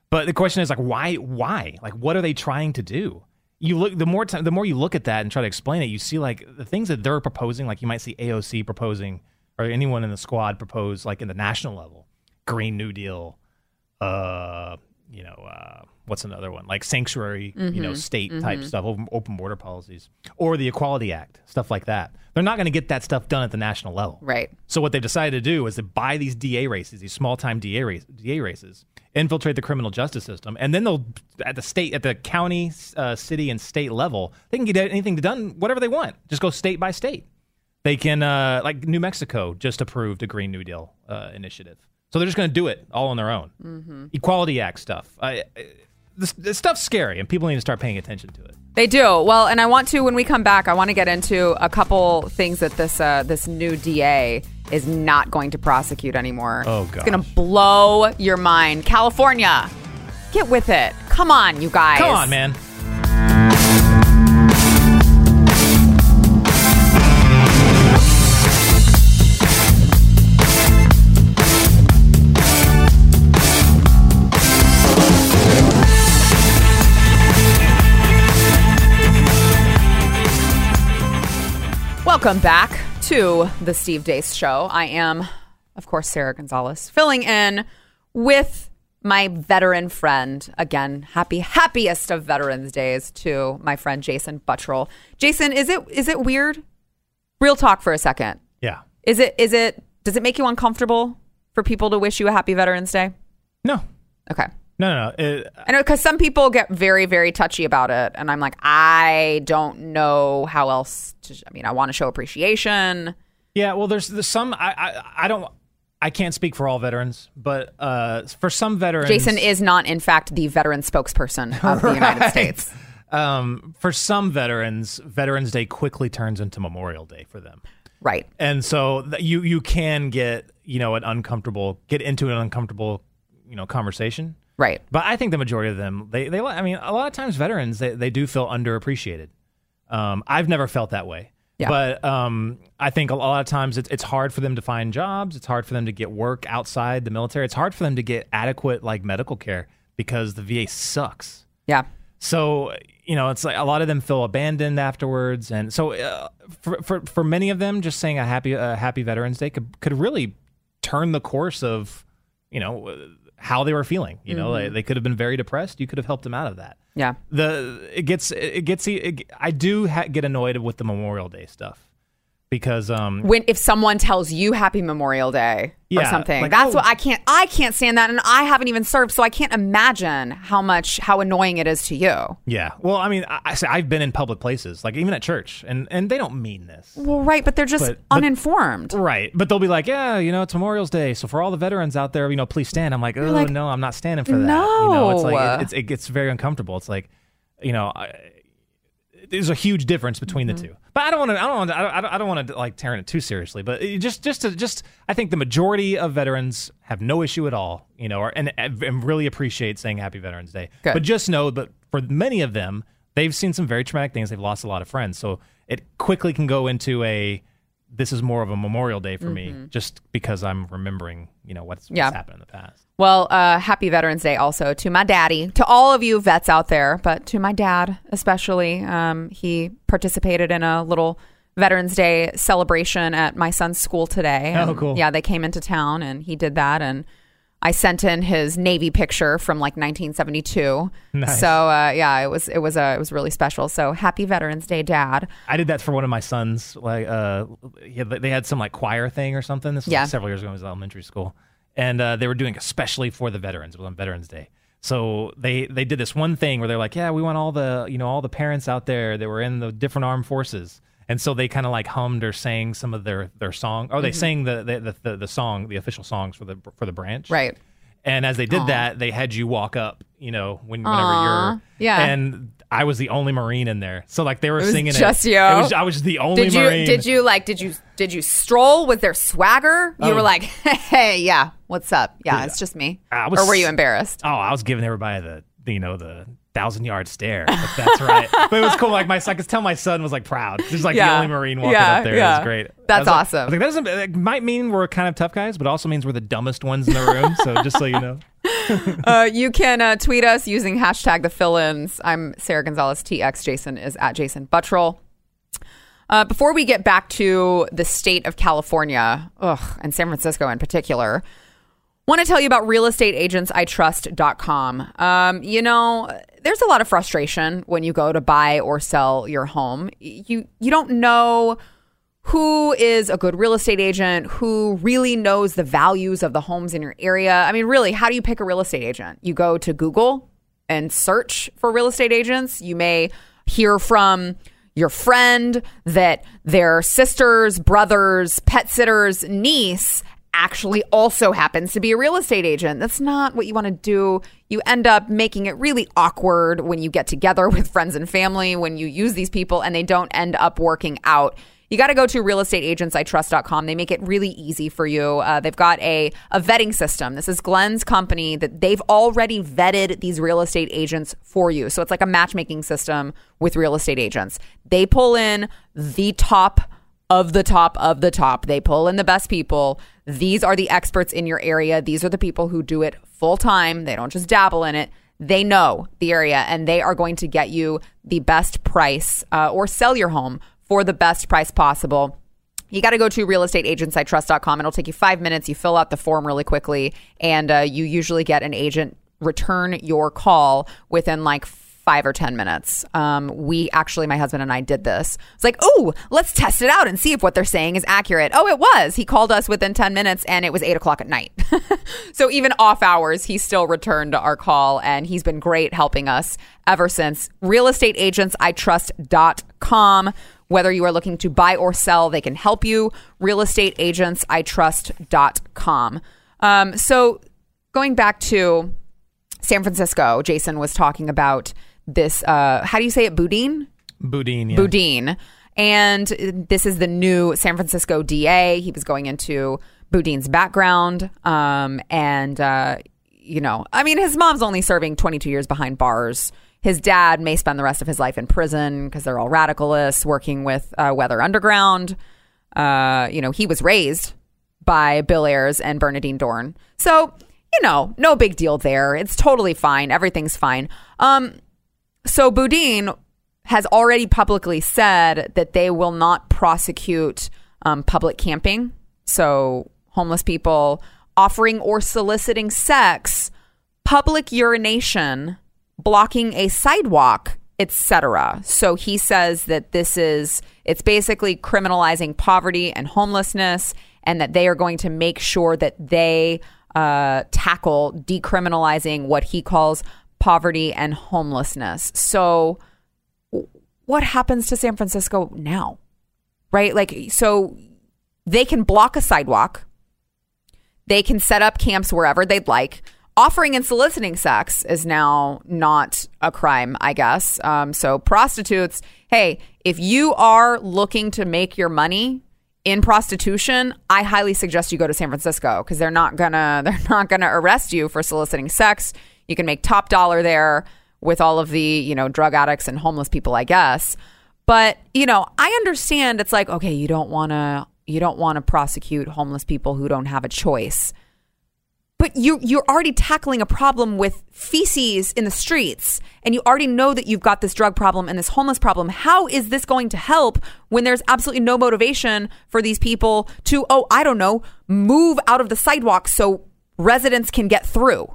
But the question is like why why? Like what are they trying to do? You look the more time the more you look at that and try to explain it, you see like the things that they're proposing, like you might see AOC proposing or anyone in the squad propose like in the national level, Green New Deal, uh, you know, uh, what's another one? Like sanctuary, you know, state type stuff, open, open border policies, or the Equality Act, stuff like that. They're not going to get that stuff done at the national level. Right. So what they've decided to do is to buy these DA races, these small time DA, race, DA races, infiltrate the criminal justice system, and then they'll at the state, at the county, uh, city, and state level, they can get anything done, whatever they want. Just go state by state. They can, uh, like New Mexico just approved a Green New Deal uh, initiative, so they're just going to do it all on their own. Equality Act stuff. I, I, this, this stuff's scary, and people need to start paying attention to it. They do. Well, and I want to when we come back, I want to get into a couple things that this uh, this new DA is not going to prosecute anymore. Oh, god, It's going to blow your mind. California. Get with it. Come on, you guys. Come on, man. Welcome back to the Steve Deace Show. I am, of course, Sara Gonzales, filling in with my veteran friend. Again, happy, happiest of Veterans Days to my friend Jason Buttrill. Jason, is it is it weird? Real talk for a second. Yeah. Is it is it does it make you uncomfortable for people to wish you a happy Veterans Day? No. Okay. No, no, no. It, I know because some people get very, very touchy about it, and I'm like, I don't know how else. to I mean, I want to show appreciation. Yeah, well, there's, there's some. I, I I don't. I can't speak for all veterans, but uh, for some veterans, Jason is not, in fact, the veteran spokesperson of the United [LAUGHS] States. Um, for some veterans, Veterans Day quickly turns into Memorial Day for them, Right. and so th- you you can get you know an uncomfortable get into an uncomfortable you know conversation. Right. But I think the majority of them, they, they, I mean, a lot of times veterans, they, they do feel underappreciated. Um, I've never felt that way. Yeah. But um, I think a lot of times it's, it's hard for them to find jobs. It's hard for them to get work outside the military. It's hard for them to get adequate like medical care because the VA sucks. Yeah. So you know, it's like a lot of them feel abandoned afterwards, and so uh, for, for for many of them, just saying a happy a happy Veterans Day could could really turn the course of you know how they were feeling. You know, they, they could have been very depressed. You could have helped them out of that. Yeah. The it gets it gets it, I do ha- get annoyed with the Memorial Day stuff because um When if someone tells you Happy Memorial Day or something, like, that's oh. what I can't. I can't stand that, and I haven't even served, so I can't imagine how much how annoying it is to you. yeah well I mean I, I say I've been in public places like even at church and and they don't mean this Well, right, but they're just But- but- uninformed. Right. But they'll be like, yeah, you know, it's Memorial's Day. So for all the veterans out there, you know, please stand. I'm like, oh, like, no, I'm not standing for that. no You know, it's like, it, it's, it gets very uncomfortable. It's like, you know, I, there's a huge difference between Mm-hmm. the two. But I don't want to, I don't want to, I don't, I don't want to like tearing it too seriously. But just, just to, just, I think the majority of veterans have no issue at all, you know, or, and, and really appreciate saying Happy Veterans Day. Good. But just know that for many of them, they've seen some very traumatic things. They've lost a lot of friends. So it quickly can go into a, this is more of a Memorial Day for me, just because I'm remembering, you know, what's, what's Yeah. happened in the past. Well, uh, happy Veterans Day also to my daddy, to all of you vets out there, but to my dad especially. Um, he participated in a little Veterans Day celebration at my son's school today. Oh, And, cool. Yeah, they came into town and he did that. And I sent in his Navy picture from like 1972. Nice. So uh, yeah, it was it was uh, it was really special. So happy Veterans Day, Dad. I did that for one of my sons. Like, uh, they had some like choir thing or something. This was Yeah. like, several years ago. when I was in elementary school, and uh, they were doing especially for the veterans. It was on Veterans Day, so they they did this one thing where they're like, yeah, we want all the you know all the parents out there that were in the different armed forces. And so they kind of like hummed or sang some of their, their song. Oh, they sang the, the, the, the, song, the official songs for the for the branch. Right. And as they did that, they had you walk up, you know, when whenever Aw, you're yeah. And I was the only Marine in there, so like they were was singing just it. you? It was, I was the only Did you Marine. did you like did you did you stroll with their swagger? You Oh. were like, [LAUGHS] hey, yeah, what's up? Yeah, it's just me. Was- or were you embarrassed? Oh, I was giving everybody the, you know the thousand yard stare. But that's right. [LAUGHS] but it was cool. Like my, I could tell my son was like proud. He's like the only Marine walking Yeah, up there. It yeah. was great. That's was like- awesome. Was like, that doesn't it might mean we're kind of tough guys, but also means we're the dumbest ones in the room. so just so you know. [LAUGHS] Uh, you can uh, tweet us using hashtag the fill-ins. I'm Sara Gonzales TX. Jason is at Jason Buttrill. Uh, before we get back to the state of California, ugh, and San Francisco in particular, want to tell you about realestateagentsitrust.com. Um, you know, there's a lot of frustration when you go to buy or sell your home. You you don't know who is a good real estate agent, who really knows the values of the homes in your area. I mean, really, how do you pick a real estate agent? You go to Google and search for real estate agents. You may hear from your friend that their sister's brother's pet sitter's niece actually also happens to be a real estate agent. That's not what you want to do. You end up making it really awkward when you get together [LAUGHS] with friends and family, when you use these people and they don't end up working out. You got to go to realestateagentsitrust.com. They make it really easy for you. Uh, they've got a, a vetting system. This is Glenn's company that they've already vetted these real estate agents for you. So it's like a matchmaking system with real estate agents. They pull in the top of the top of the top. They pull in the best people. These are the experts in your area. These are the people who do it full time. They don't just dabble in it. They know the area and they are going to get you the best price uh, or sell your home for the best price possible. You got to go to realestateagentsitrust.com. It'll take you five minutes. You fill out the form really quickly, and uh, you usually get an agent return your call within like five or 10 minutes. Um, we actually, my husband and I did this. It's like, oh, let's test it out and see if what they're saying is accurate. Oh, it was. He called us within 10 minutes and it was eight o'clock at night. [LAUGHS] so even off hours, he still returned our call and he's been great helping us ever since. Realestateagentsitrust.com. Whether you are looking to buy or sell, they can help you. Realestateagentsitrust.com. Um, so going back to San Francisco, Jason was talking about this. Uh, how do you say it? Boudin. Boudin. Yeah. Boudin. And this is the new San Francisco DA. He was going into Boudin's background. Um, and, uh, you know, I mean, his mom's only serving 22 years behind bars. His dad may spend the rest of his life in prison because they're all radicalists working with uh, Weather Underground. Uh, you know, he was raised by Bill Ayers and Bernardine Dohrn. So, you know, no big deal there. It's totally fine. Everything's fine. Um, so Boudin has already publicly said that they will not prosecute um, public camping. So homeless people offering or soliciting sex, public urination, blocking a sidewalk, etc. So he says that this is it's basically criminalizing poverty and homelessness and that they are going to make sure that they uh, tackle decriminalizing what he calls poverty and homelessness. So, what happens to San Francisco now? Right? Like, so they can block a sidewalk, they can set up camps wherever they'd like. Offering and soliciting sex is now not a crime, I guess. Um, so, prostitutes, hey, if you are looking to make your money in prostitution, I highly suggest you go to San Francisco because they're not gonna [LAUGHS] they're not gonna arrest you for soliciting sex. You can make top dollar there with all of the you know drug addicts and homeless people, I guess. But you know, I understand it's like okay, you don't want to you don't want to prosecute homeless people who don't have a choice. But you you're already tackling a problem with feces in the streets and you already know that you've got this drug problem and this homeless problem. How is this going to help when there's absolutely no motivation for these people to oh, I don't know, move out of the sidewalk so residents can get through?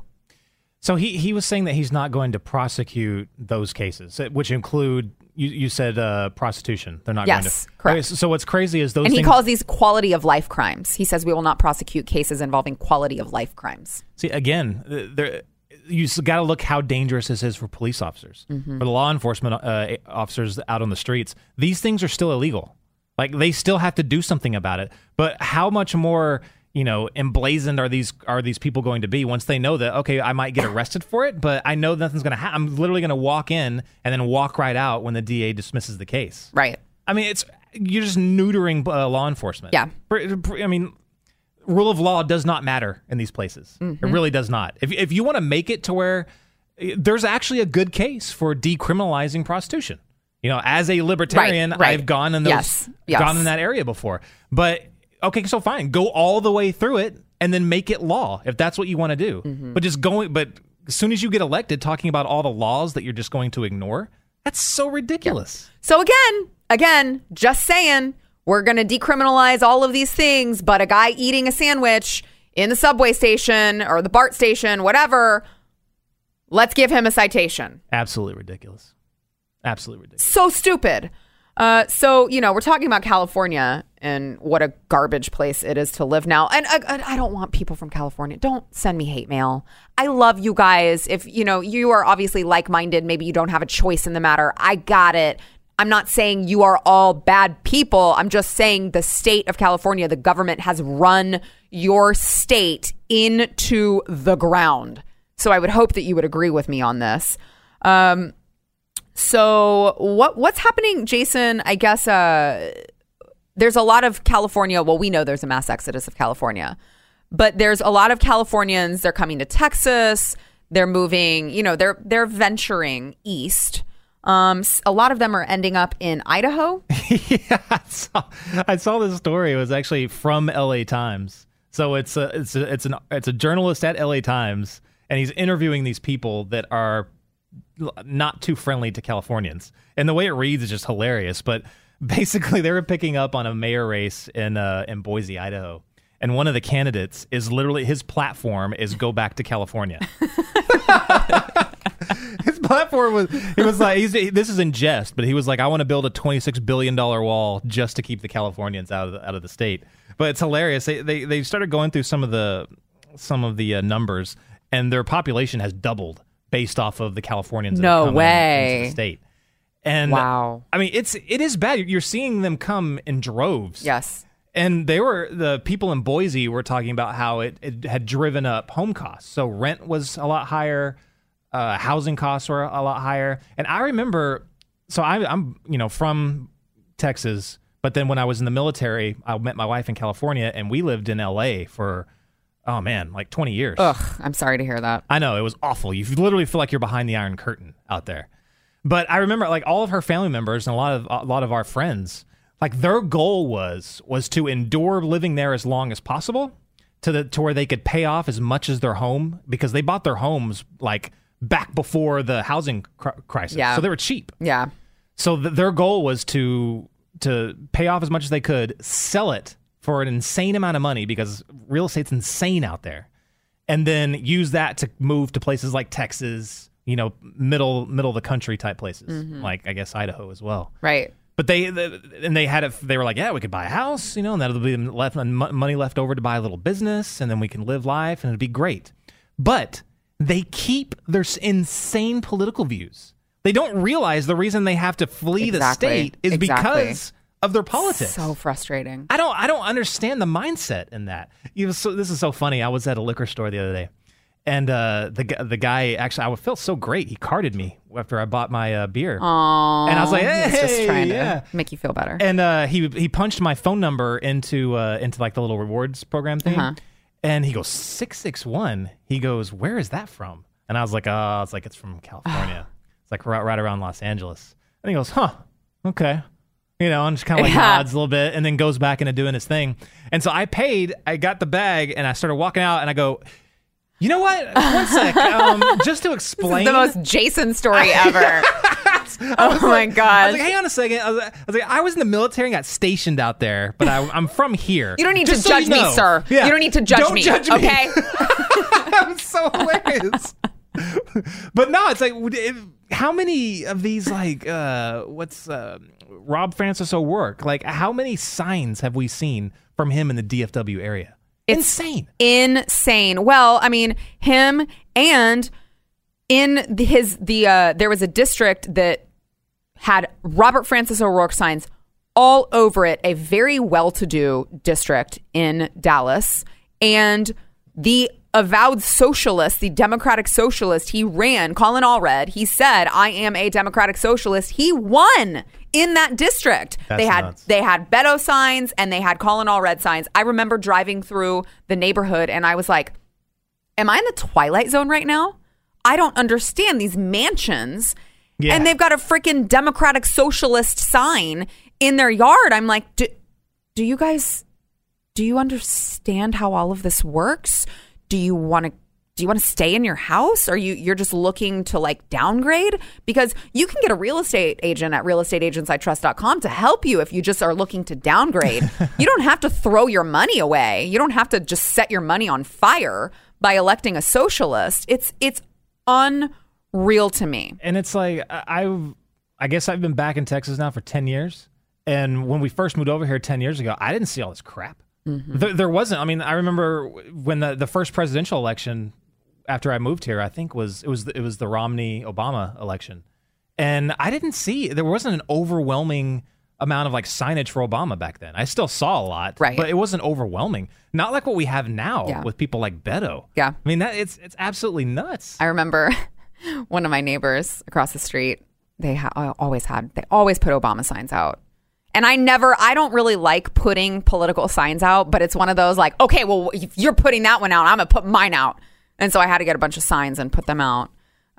So he, he was saying that he's not going to prosecute those cases, which include you, you said uh, prostitution. They're not Yes, going to. correct. Okay, so, so what's crazy is those And he things. calls these quality of life crimes. He says we will not prosecute cases involving quality of life crimes. See again, uh, there you got to look how dangerous this is for police officers, Mm-hmm. for the law enforcement uh, officers out on the streets. These things are still illegal. Like they still have to do something about it. But how much more you know emblazoned are these are these people going to be once they know that okay I might get arrested for it, but I know nothing's going to happen. I'm literally going to walk in and then walk right out when the DA dismisses the case. Right. I mean, it's you're just neutering uh, law enforcement. Yeah. I mean, rule of law does not matter in these places. Mm-hmm. It really does not. If if you want to make it to where eh, there's actually a good case for decriminalizing prostitution. You know, as a libertarian, Right, right. I've gone in those Yes, yes. gone in that area before. But okay, so fine, go all the way through it and then make it law if that's what you want to do. Mm-hmm. But just going, but as soon as you get elected, talking about all the laws that you're just going to ignore, that's so ridiculous. So again, again, just saying, we're going to decriminalize all of these things, but a guy eating a sandwich in the subway station or the BART station, whatever, let's give him a citation. Absolutely ridiculous. Absolutely ridiculous. So stupid. Uh, so you know, we're talking about California and what a garbage place it is to live now. And uh, I, I don't want people from California. Don't send me hate mail. I love you guys. If you know you are obviously like-minded, maybe you don't have a choice in the matter. I got it. I'm not saying you are all bad people. I'm just saying the state of California, the government has run your state into the ground. So I would hope that you would agree with me on this. Um, so what what's happening, Jason? I guess uh, there's a lot of California. Well, we know there's a mass exodus of California, but there's a lot of Californians. They're coming to Texas. They're moving. You know, they're they're venturing east. Um, a lot of them are ending up in Idaho. [LAUGHS] yeah, I saw, I saw this story. It was actually from LA Times. So it's a it's a, it's an it's a journalist at LA Times, and he's interviewing these people that are not too friendly to Californians. And the way it reads is just hilarious. But [LAUGHS] basically they were picking up on a mayor race in uh, in Boise, Idaho, and one of the candidates is literally his platform is go back to California. [LAUGHS] his platform was he was like he's this is in jest, but he was like I want to build a twenty six billion dollar wall just to keep the Californians out of the, out of the state. But it's hilarious. They, they they started going through some of the some of the uh, numbers, and their population has doubled based off of the Californians. No way. state. And Wow. I mean, it's it is bad. You're seeing them come in droves. Yes. And they were the people in Boise were talking about how it, it had driven up home costs. So rent was a lot higher, uh, housing costs were a lot higher. And I remember, so I, I'm you know from Texas, but then when I was in the military, I met my wife in California, and we lived in L.A. for oh man, like 20 years. Ugh, I'm sorry to hear that. I know it was awful. You literally feel like you're behind the Iron Curtain out there. But I remember like all of her family members and a lot of a lot of our friends, like their goal was was to endure living there as long as possible to the to where they could pay off as much as their home because they bought their homes like back before the housing cr- crisis. Yeah. So they were cheap. Yeah. So th- their goal was to to pay off as much as they could, sell it for an insane amount of money because real estate's insane out there, and then use that to move to places like Texas, you know, middle middle of the country type places, mm-hmm. like I guess Idaho as well. Right. But they, the, and they had it. They were like, yeah, we could buy a house, you know, and that'll be left money left over to buy a little business, and then we can live life, and it'd be great. But they keep their insane political views. They don't realize the reason they have to flee the state is Exactly. because of their politics. So frustrating. I don't I don't understand the mindset in that. You know, so this is so funny. I was at a liquor store the other day, and uh, the the guy actually I felt so great. He carded me after I bought my uh, beer, Aww. and I was like, He hey, just trying yeah. to make you feel better. And uh, he he punched my phone number into uh, into like the little rewards program thing, Uh-huh. and he goes six six one. He goes, where is that from? And I was like, oh, it's like it's from California. [SIGHS] it's like right, right around Los Angeles. And he goes, huh, okay. You know, and just kind of like Yeah. nods a little bit, and then goes back into doing his thing. And so I paid. I got the bag, and I started walking out, and I go. You know what? One sec. [LAUGHS] Um, just to explain, the most Jason story [LAUGHS] ever. [LAUGHS] oh my I god. was like, hang on a second. I was, I was like, I was in the military and got stationed out there, but I, I'm from here. you don't need Just to so judge you me, sir. Yeah. You don't need to judge Don't me. Judge me. Okay. was so hilarious. but no, it's like, it- how many of these, like, uh, what's uh, Rob Francis O'Rourke? Like, how many signs have we seen from him in the DFW area? Insane. Insane. Well, I mean, him and in the- his the uh there was a district that had Robert Francis O'Rourke signs all over it, a very well-to-do district in Dallas, and the avowed socialist, the democratic socialist, he ran, Colin Allred, he said, I am a democratic socialist. He won in that district. That's they had nuts. they had Beto signs and they had Colin Allred signs. I remember driving through the neighborhood and I was like, Am I in the twilight zone right now? I don't understand these mansions. Yeah. And they've got a freaking democratic socialist sign in their yard. I'm like, do you guys do you understand how all of this works? Do you want to do you want to stay in your house? Are you you're just looking to like downgrade? Because you can get a real estate agent at realestateagentsitrust.com to help you if you just are looking to downgrade. [LAUGHS] you don't have to throw your money away. You don't have to just set your money on fire by electing a socialist. It's it's unreal to me. and it's like I- I've I guess I've been back in Texas now for ten years, and when we first moved over here ten years ago, I didn't see all this crap. Mm-hmm. There, there wasn't. I mean, I remember when the the first presidential election after I moved here, I think was it was it was the Romney Obama election, and I didn't see there wasn't an overwhelming amount of like signage for Obama back then. I still saw a lot, Right. But it wasn't overwhelming. Not like what we have now Yeah. with people like Beto. Yeah. I mean that it's it's absolutely nuts. I remember [LAUGHS] one of my neighbors across the street. They ha- uh, always had. They always put Obama signs out, and I never. I don't really like putting political signs out, but it's one of those like, okay, well, if you're putting that one out, I'm gonna put mine out, and so I had to get a bunch of signs and put them out,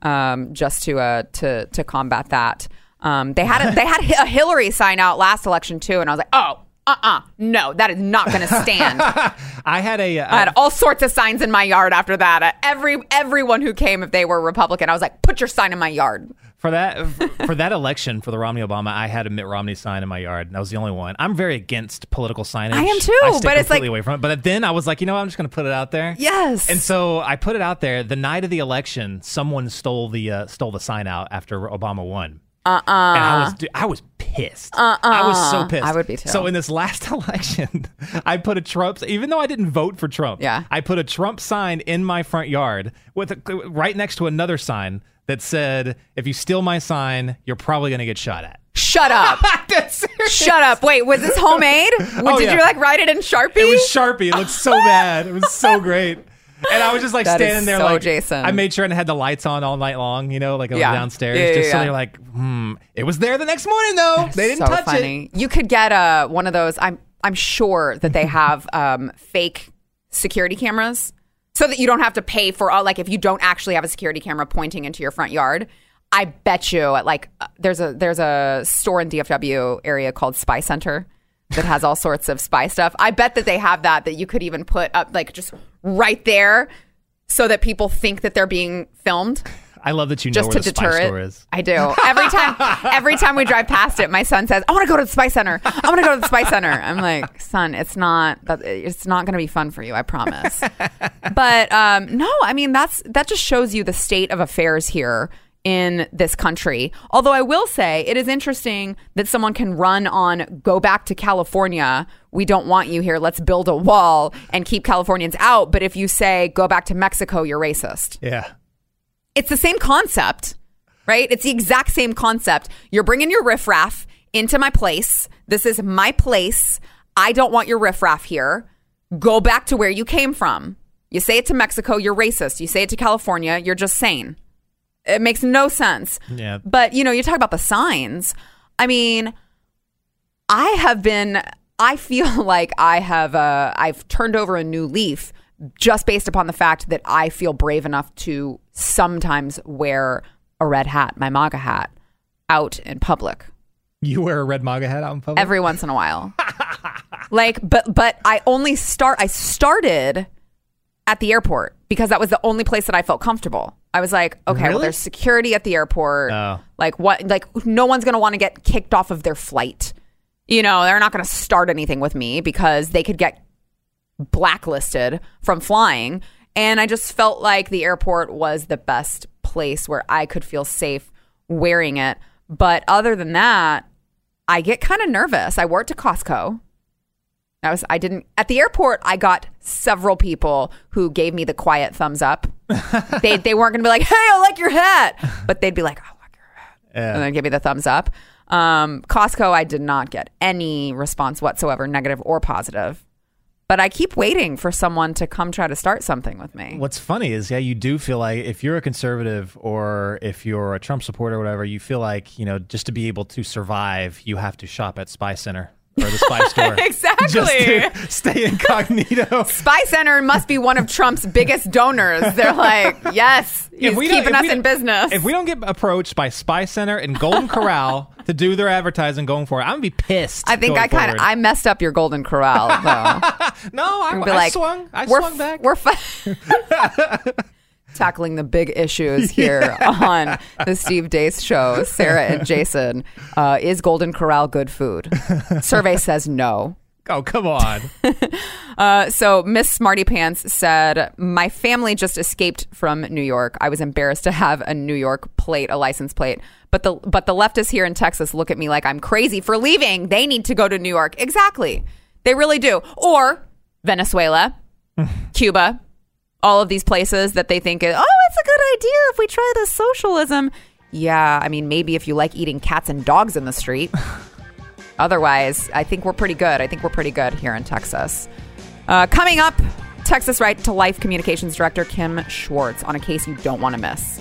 um, just to uh to to combat that. Um, they had a, they had a Hillary sign out last election too, and I was like, oh, uh uh no, that is not going to stand. [LAUGHS] I had a. uh, I had all sorts of signs in my yard after that. Uh, Every everyone who came, if they were Republican, I was like, put your sign in my yard. For that [LAUGHS] for that election for the Romney Obama, I had a Mitt Romney sign in my yard. And that was the only one. I'm very against political signage. I am too, I stay but it's completely like- away from it. But then I was like, you know, what? I'm just going to put it out there. Yes. And so I put it out there. The night of the election, someone stole the uh, stole the sign out after Obama won. Uh uh And I was dude, I was pissed. Uh uh I was so pissed. I would be too. So in this last [LAUGHS] election, I put a Trump. Even though I didn't vote for Trump, Yeah. I put a Trump sign in my front yard with a, right next to another sign that said, "If you steal my sign, you're probably going to get shot at." Shut up. [LAUGHS] Shut up. Wait, was this homemade? [LAUGHS] Oh, Did yeah. you like write it in Sharpie? It was Sharpie. It looked so [LAUGHS] bad. It was so great. And I was just like That standing there, so like Jason. I made sure I had the lights on all night long, you know, like Yeah. downstairs, Yeah, yeah, just so they're like, hmm. It was there the next morning though. they didn't so touch funny. it. You could get uh, one of those. I'm I'm sure that they have um, fake security cameras, so that you don't have to pay for all like if you don't actually have a security camera pointing into your front yard. I bet you at like uh, there's a there's a store in DFW area called Spy Center that has all sorts of spy stuff. I bet that they have that that you could even put up like just right there so that people think that they're being filmed I love that you know just where to deter it. is. I do. Every time [LAUGHS] every time we drive past it, my son says, "I want to go to the Spice Center. I want to go to the Spice Center." I'm like, "Son, it's not that it's not going to be fun for you, I promise." [LAUGHS] but um, no, I mean that's that just shows you the state of affairs here in this country. Although I will say it is interesting that someone can run on go back to California. We don't want you here. Let's build a wall and keep Californians out. But if you say go back to Mexico, you're racist Yeah. It's the same concept, right? It's the exact same concept. You're bringing your riffraff into my place. This is my place. I don't want your riffraff here. Go back to where you came from. You say it to Mexico, you're racist. You say it to California, you're just sane. It makes no sense. Yeah. But, you know, you talk about the signs. I mean, I have been I feel [LAUGHS] like I have uh I've turned over a new leaf just based upon the fact that I feel brave enough to sometimes wear a red hat, my MAGA hat, out in public You wear a red MAGA hat out in public? every once in a while. [LAUGHS] like but but I only start I started at the airport because that was the only place that I felt comfortable. I was like, okay, well there's security at the airport. Oh. Like what like no one's going to want to get kicked off of their flight. You know, they're not going to start anything with me because they could get blacklisted from flying. And I just felt like the airport was the best place where I could feel safe wearing it. But other than that, I get kind of nervous. I worked at Costco. I was I didn't at the airport I got several people who gave me the quiet thumbs up. [LAUGHS] they they weren't gonna be like, Hey, I like your hat but they'd be like, I like your hat Yeah. and then give me the thumbs up. Um, Costco, I did not get any response whatsoever, negative or positive. But I keep waiting for someone to come try to start something with me. What's funny is, yeah, you do feel like if you're a conservative or if you're a Trump supporter or whatever, you feel like, you know, just to be able to survive, you have to shop at Spy Center or the Spy [LAUGHS] Store. Exactly. Just to [LAUGHS] stay incognito. Spy Center must be one of Trump's biggest donors. They're like, [LAUGHS] yes, he's If we don't- keeping us in business. If we don't get approached by Spy Center and Golden Corral to do their advertising going forward, I'm gonna be pissed. I think I kind of. I messed up your Golden Corral though. no, I, Be I like, swung. I we're, swung back. We're fi- tackling the big issues [LAUGHS] here on the Steve Deace show. Sarah and Jason, uh, is Golden Corral good food? Survey says no. oh, come on. [LAUGHS] Uh, so Miss Smarty Pants said, "My family just escaped from New York. I was embarrassed to have a New York plate, a license plate. But the but the leftists here in Texas look at me like I'm crazy for leaving. They need to go to New York. Exactly, they really do. Or Venezuela, [LAUGHS] Cuba." All of these places that they think, oh, it's a good idea if we try this socialism. Yeah, I mean, maybe if you like eating cats and dogs in the street. [LAUGHS] Otherwise, I think we're pretty good. I think we're pretty good here in Texas. Uh, coming up, Texas Right to Life Communications Director Kim Schwartz on a case you don't want to miss.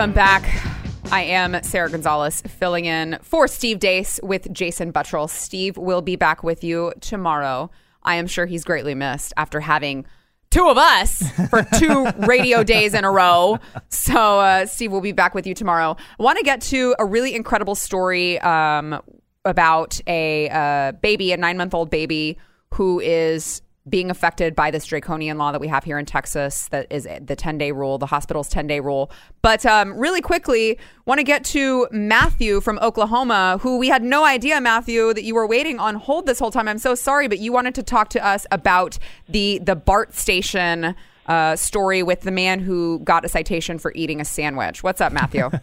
Welcome back. I am Sara Gonzales filling in for Steve Deace with Jason Buttrill. Steve will be back with you tomorrow. I am sure he's greatly missed after having two of us for two [LAUGHS] radio days in a row. So, uh, Steve, we'll be back with you tomorrow. I want to get to a really incredible story um, about a uh, baby, a nine month old baby who is being affected by this draconian law that we have here in Texas that is the 10 day rule, the hospital's 10 day rule. But um, really quickly, want to get to Matthew from Oklahoma, who we had no idea, Matthew, that you were waiting on hold this whole time. I'm so sorry, but you wanted to talk to us about the, the BART station uh, story with the man who got a citation for eating a sandwich. What's up, Matthew? [LAUGHS]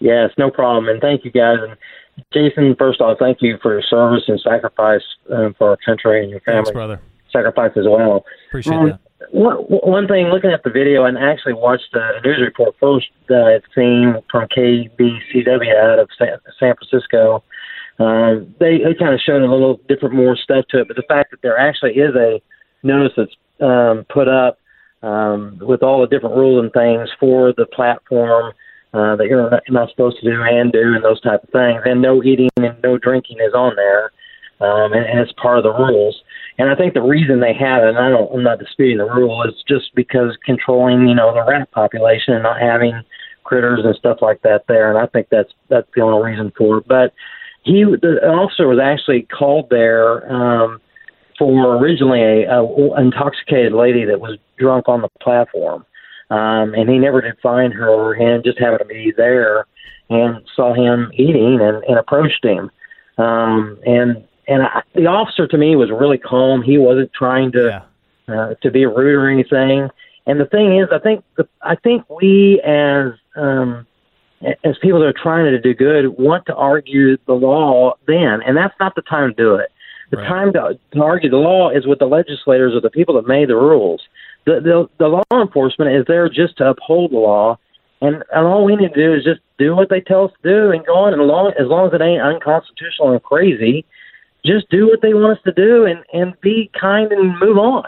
Yes, no problem. And thank you guys. And Jason, first off, thank you for your service and sacrifice um, for our country and your family. Thanks, brother. Sacrifice as well. Appreciate Um, that. One, one thing, looking at the video and actually watched the news report first that I've seen from KBCW out of San, San Francisco, um, they, they kind of showed a little different, more stuff to it. But the fact that there actually is a notice that's um, put up um, with all the different rules and things for the platform uh, that you're not, not supposed to do and do and those type of things, and no eating and no drinking is on there, um, and, and it's part of the rules. And I think the reason they have it, and I don't, I'm not disputing the rule, is just because controlling, you know, the rat population and not having critters and stuff like that there. And I think that's that's the only reason for it. But he, the officer, was actually called there um, for originally a, a intoxicated lady that was drunk on the platform, um, and he never did find her, and just happened to be there and saw him eating and, and approached him. Um, and and I, the officer to me was really calm. He wasn't trying to Yeah. uh, to be rude or anything. And the thing is, I think the, I think we as um, as people that are trying to do good want to argue the law then, and that's not the time to do it. The Right. time to, to argue the law is with the legislators or the people that made the rules. The, the the law enforcement is there just to uphold the law, and, and all we need to do is just do what they tell us to do and go on. And long as long as it ain't unconstitutional and crazy, just do what they want us to do and and be kind and move on.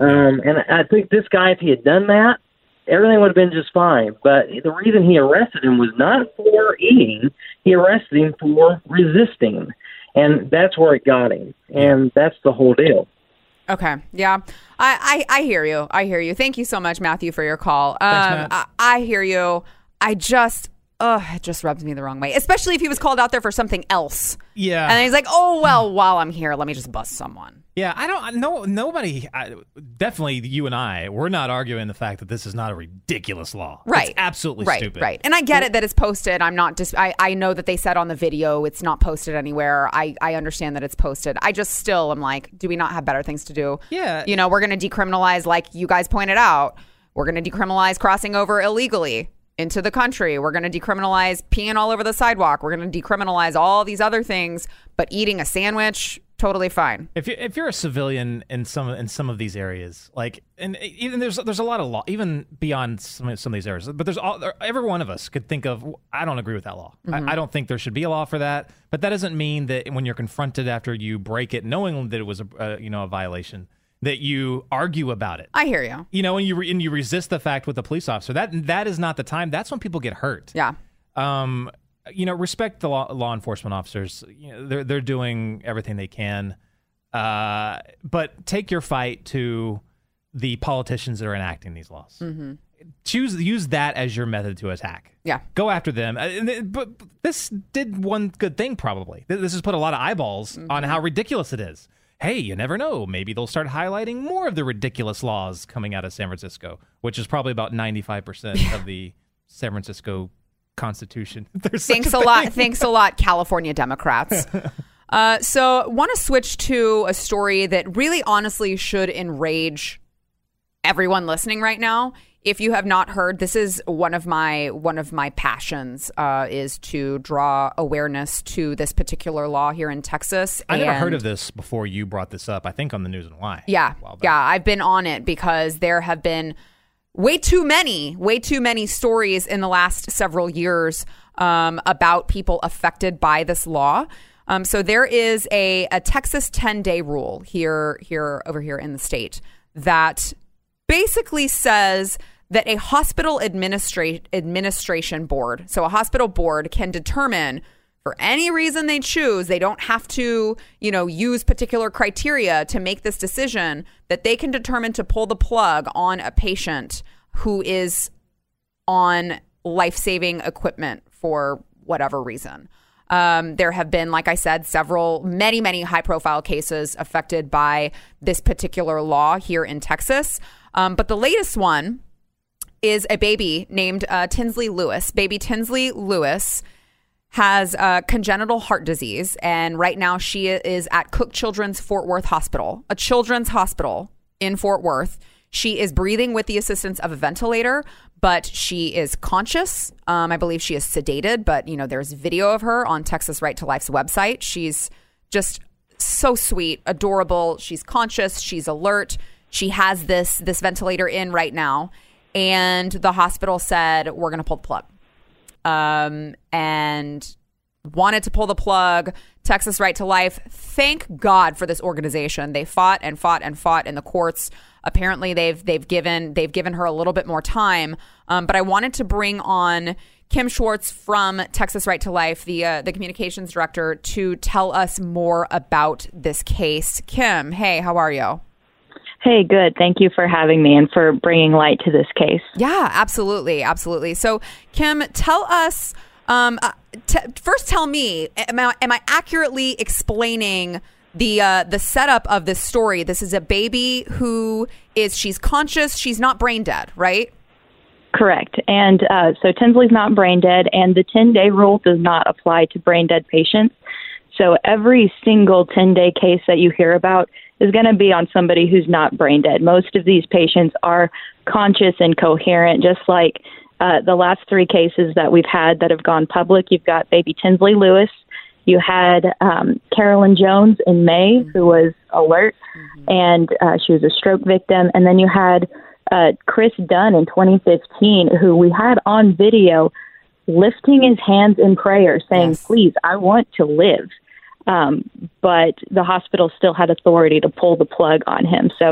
Um, and I think this guy, if he had done that, everything would have been just fine. But the reason he arrested him was not for eating; he arrested him for resisting, and that's where it got him. And that's the whole deal. Okay. Yeah. I, I, I hear you. I hear you. Thank you so much, Matthew, for your call. Um, Matt. I, I hear you. I just, ugh, it just rubs me the wrong way, especially if he was called out there for something else. Yeah. And then he's like, oh, well, while I'm here, let me just bust someone. Yeah, I don't. No, nobody. I, definitely, you and I. We're not arguing the fact that this is not a ridiculous law. Right. It's absolutely right, stupid. Right. And I get it that it's posted. I'm not just, I, I know that they said on the video it's not posted anywhere. I, I understand that it's posted. I just still am like, do we not have better things to do? Yeah. You know, we're going to decriminalize, like you guys pointed out, we're going to decriminalize crossing over illegally into the country. We're going to decriminalize peeing all over the sidewalk. We're going to decriminalize all these other things, but eating a sandwich, totally fine. If you if you're a civilian in some in some of these areas, like and even there's there's a lot of law even beyond some of, some of these areas, but there's all there- every one of us could think of. I don't agree with that law. I, I don't think there should be a law for that. But that doesn't mean that when you're confronted after you break it, knowing that it was a uh, you know a violation, that you argue about it. I hear you. You know, and you re- and you resist the fact with the police officer. That that is not the time. That's when people get hurt. Yeah. um, you know, respect the law, law enforcement officers. You know, they're they're doing everything they can, uh, but take your fight to the politicians that are enacting these laws. Choose use that as your method to attack. Yeah. go after them. Uh, But this did one good thing. Probably this has put a lot of eyeballs on how ridiculous it is. Hey, you never know. Maybe they'll start highlighting more of the ridiculous laws coming out of San Francisco, which is probably about ninety five percent of the San Francisco Constitution. [LAUGHS] There's Thanks a thing. lot. Thanks a lot, California Democrats. [LAUGHS] Uh, so, want to switch to a story that really, honestly, should enrage everyone listening right now. If you have not heard, this is one of my one of my passions uh, is to draw awareness to this particular law here in Texas. I never heard of this before you brought this up. I think on the news and why. yeah, a while back. yeah, I've been on it because there have been way too many, way too many stories in the last several years um, about people affected by this law. Um, so there is a, a Texas 10 day rule here, here, over here in the state that basically says that a hospital administra- administration board, so a hospital board, can determine for any reason they choose, they don't have to, you know, use particular criteria to make this decision, that they can determine to pull the plug on a patient who is on life saving equipment for whatever reason. Um, there have been, like I said, several, many, many high profile cases affected by this particular law here in Texas. Um, but the latest one is a baby named uh, Tinsley Lewis. Baby Tinsley Lewis has uh, congenital heart disease, and right now she is at Cook Children's Fort Worth Hospital, a children's hospital in Fort Worth. She is breathing with the assistance of a ventilator, but she is conscious. Um, I believe she is sedated, but you know, there's video of her on Texas Right to Life's website. She's just so sweet, adorable. She's conscious. She's alert. She has this this ventilator in right now, and the hospital said we're going to pull the plug, um, and wanted to pull the plug. Texas Right to Life. Thank God for this organization. They fought and fought and fought in the courts. Apparently, they've they've given they've given her a little bit more time. Um, but I wanted to bring on Kim Schwartz from Texas Right to Life, the uh, the communications director, to tell us more about this case. Kim, hey, how are you? Hey, good. Thank you for having me and for bringing light to this case. Yeah, absolutely, absolutely. So, Kim, tell us. Um, uh, t- first, tell me, am I, am I accurately explaining the uh, the setup of this story? This is a baby who is she's conscious, she's not brain dead, right? Correct. And uh, so Tinsley's not brain dead, and the 10 day rule does not apply to brain dead patients. So every single 10 day case that you hear about is going to be on somebody who's not brain dead. Most of these patients are conscious and coherent, just like uh, the last three cases that we've had that have gone public. You've got baby Tinsley Lewis. You had um, Carolyn Jones in May, who was alert, and uh, she was a stroke victim. And then you had uh, Chris Dunn in 2015, who we had on video lifting his hands in prayer, saying, Yes. Please, I want to live. Um, but the hospital still had authority to pull the plug on him. So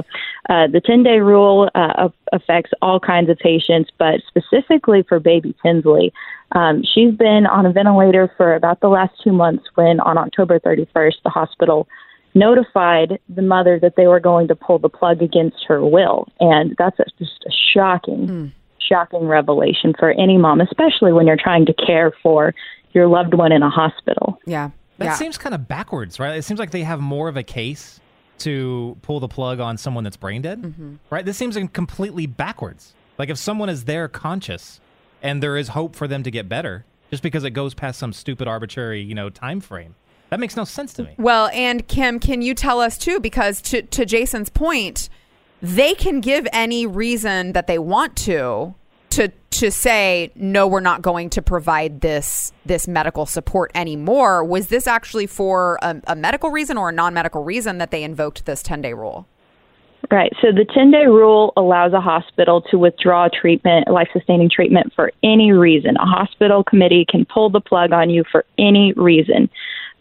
uh, the 10 day rule uh, affects all kinds of patients, but specifically for baby Tinsley. Um, she's been on a ventilator for about the last two months when on October 31st, the hospital notified the mother that they were going to pull the plug against her will. And that's a, just a shocking, Mm. shocking revelation for any mom, especially when you're trying to care for your loved one in a hospital. Yeah. That yeah. seems kind of backwards, right? It seems like they have more of a case to pull the plug on someone that's brain dead, Mm-hmm. right? This seems completely backwards. Like if someone is there conscious and there is hope for them to get better, just because it goes past some stupid arbitrary, you know, time frame, that makes no sense to me. Well, and Kim, can you tell us too? Because to to Jason's point, they can give any reason that they want to to to say no, we're not going to provide this this medical support anymore. Was this actually for a, a medical reason or a non medical reason that they invoked this ten day rule? Right. So the 10 day rule allows a hospital to withdraw treatment, life sustaining treatment for any reason. A hospital committee can pull the plug on you for any reason.